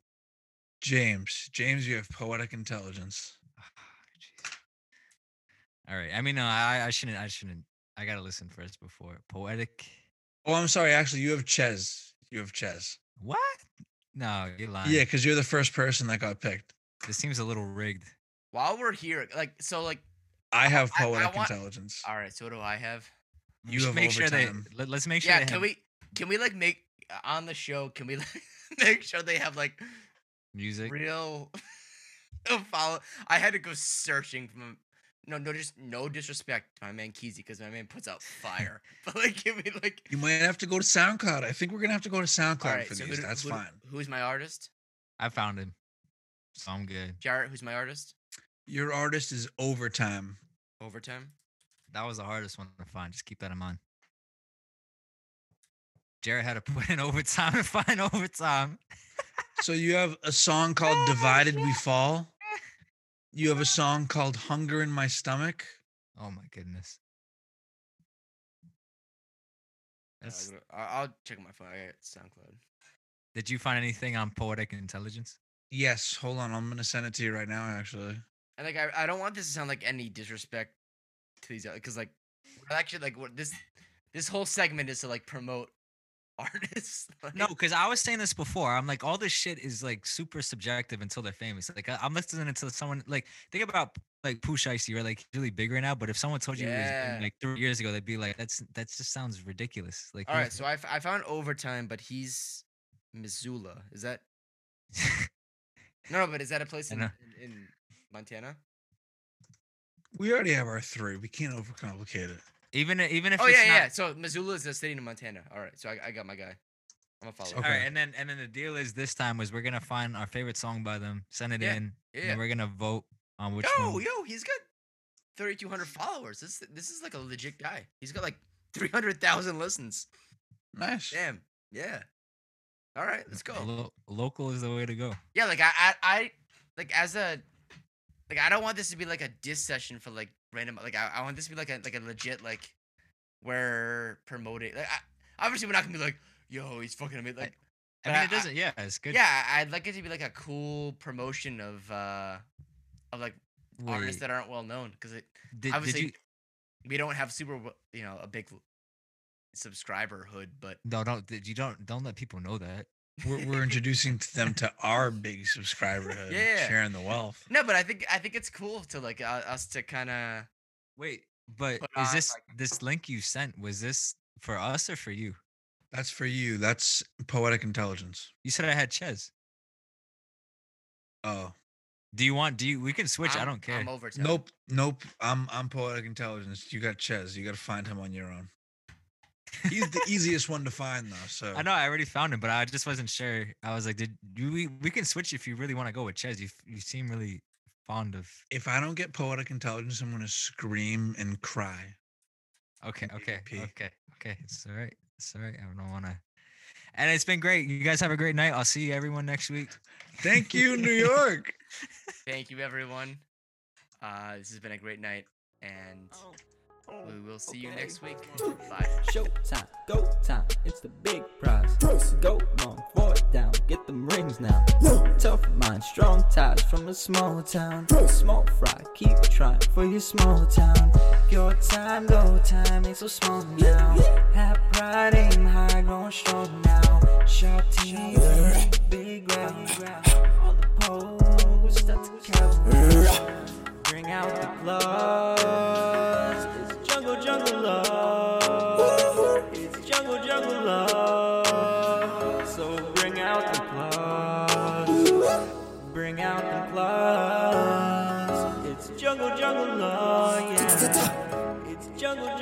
James. James, you have poetic intelligence. Jeez. All right. I mean, no, I, I shouldn't. I shouldn't. I gotta listen first before poetic. Oh, I'm sorry. Actually, you have Ches. You have Ches. What? No, you're lying. Yeah, because you're the first person that got picked. This seems a little rigged. While we're here, like, so, like, I have I- I poetic want- intelligence. all right. So what do I have? You should have make sure they. Let, us make sure. yeah. Can have we? Can we like make uh, on the show? Can we like, <laughs> make sure they have like music? real <laughs> follow? I had to go searching from. No, no, just no disrespect to my man Keezy because my man puts out fire. <laughs> but like, give me like. You might have to go to SoundCloud. I think we're gonna have to go to SoundCloud All right, for so these. do- That's who fine. Who's my artist? I found him, so I'm good. Jared. Who's my artist? Your artist is Overtime. Overtime. That was the hardest one to find. Just keep that in mind. Jared had to <laughs> put in overtime to find overtime. So you have a song called "Divided We Fall." You have a song called "Hunger in My Stomach." Oh my goodness. Uh, That's, I- I'll check my phone. I got SoundCloud. did you find anything on poetic intelligence? Yes. Hold on. I'm gonna send it to you right now. Actually. And like, I, I don't want this to sound like any disrespect to these because like, actually like what this this whole segment is to like promote artists. <laughs> like- No, because I was saying this before. I'm like, all this shit is like super subjective until they're famous. Like, I, I'm listening to someone like think about like Pooh Shiesty, right? Like he's really big right now. But if someone told you he was like three years ago, they'd be like, that's that just sounds ridiculous. Like, all right, so I, f- I found overtime, but he's Missoula. Is that <laughs> no? no but is that a place in, in, in Montana? We already have our three. We can't overcomplicate it. Even even if Oh it's yeah, not, yeah. So Missoula is a city in Montana. All right, so I, I got my guy. I'm gonna follow. Okay. All right, and then and then the deal is this time was we're gonna find our favorite song by them, send it Yeah, in, and Yeah. then we're gonna vote on which Yo, one. yo, he's got 3,200 followers. This this is like a legit guy. He's got like 300,000 listens. Nice. Damn. Yeah. All right, let's go. Lo- local is the way to go. Yeah, like I, I, I, like as a, like I don't want this to be like a diss session for like random. Like I, I want this to be like a like a legit like, where promoting. Like I, obviously we're not gonna be like, yo, he's fucking amazing. Like I But mean, I- it doesn't. yeah, it's good. yeah, I- I'd like it to be like a cool promotion of uh, of like artists that aren't well known because it did, did obviously you we don't have super you know a big subscriber hood but No, don't you don't don't let people know that. We're, we're introducing to them to our big subscriber, Yeah. sharing the wealth. no, but I think I think it's cool to like uh, us to kind of Wait, but is on, this like- this link you sent was this for us or for you? That's for you. That's poetic intelligence. You said I had Ches. Oh, Do you want? Do you? We can switch. I I'm- don't care. I'm over. to- nope, nope. I'm I'm poetic intelligence. You got Ches. You got to find him on your own. He's the easiest one to find though. So I know I already found him, but I just wasn't sure. I was like, did you? We, we can switch if you really want to go with Ches. You you seem really fond of. if I don't get poetic intelligence, I'm gonna scream and cry. Okay, okay, PvP. okay, okay. It's all right. It's all right. I don't want to. And it's been great. You guys have a great night. I'll see you everyone next week. Thank you, New York. <laughs> Thank you, everyone. Uh, this has been a great night, and Mm, we will see you next week. <laughs> Bye. Showtime, go time, it's the big prize. Go long, four down, get them rings now. Tough mind, strong ties from a small town. Small fry, keep trying for your small town. Your time, go time, ain't so small now. Have pride, aim high, growing strong now. Sharp team, big ground. All the poles start to count. Bring out the claws. Love. So bring out the claws. Bring out the claws. It's jungle, jungle law, yeah. It's jungle, jungle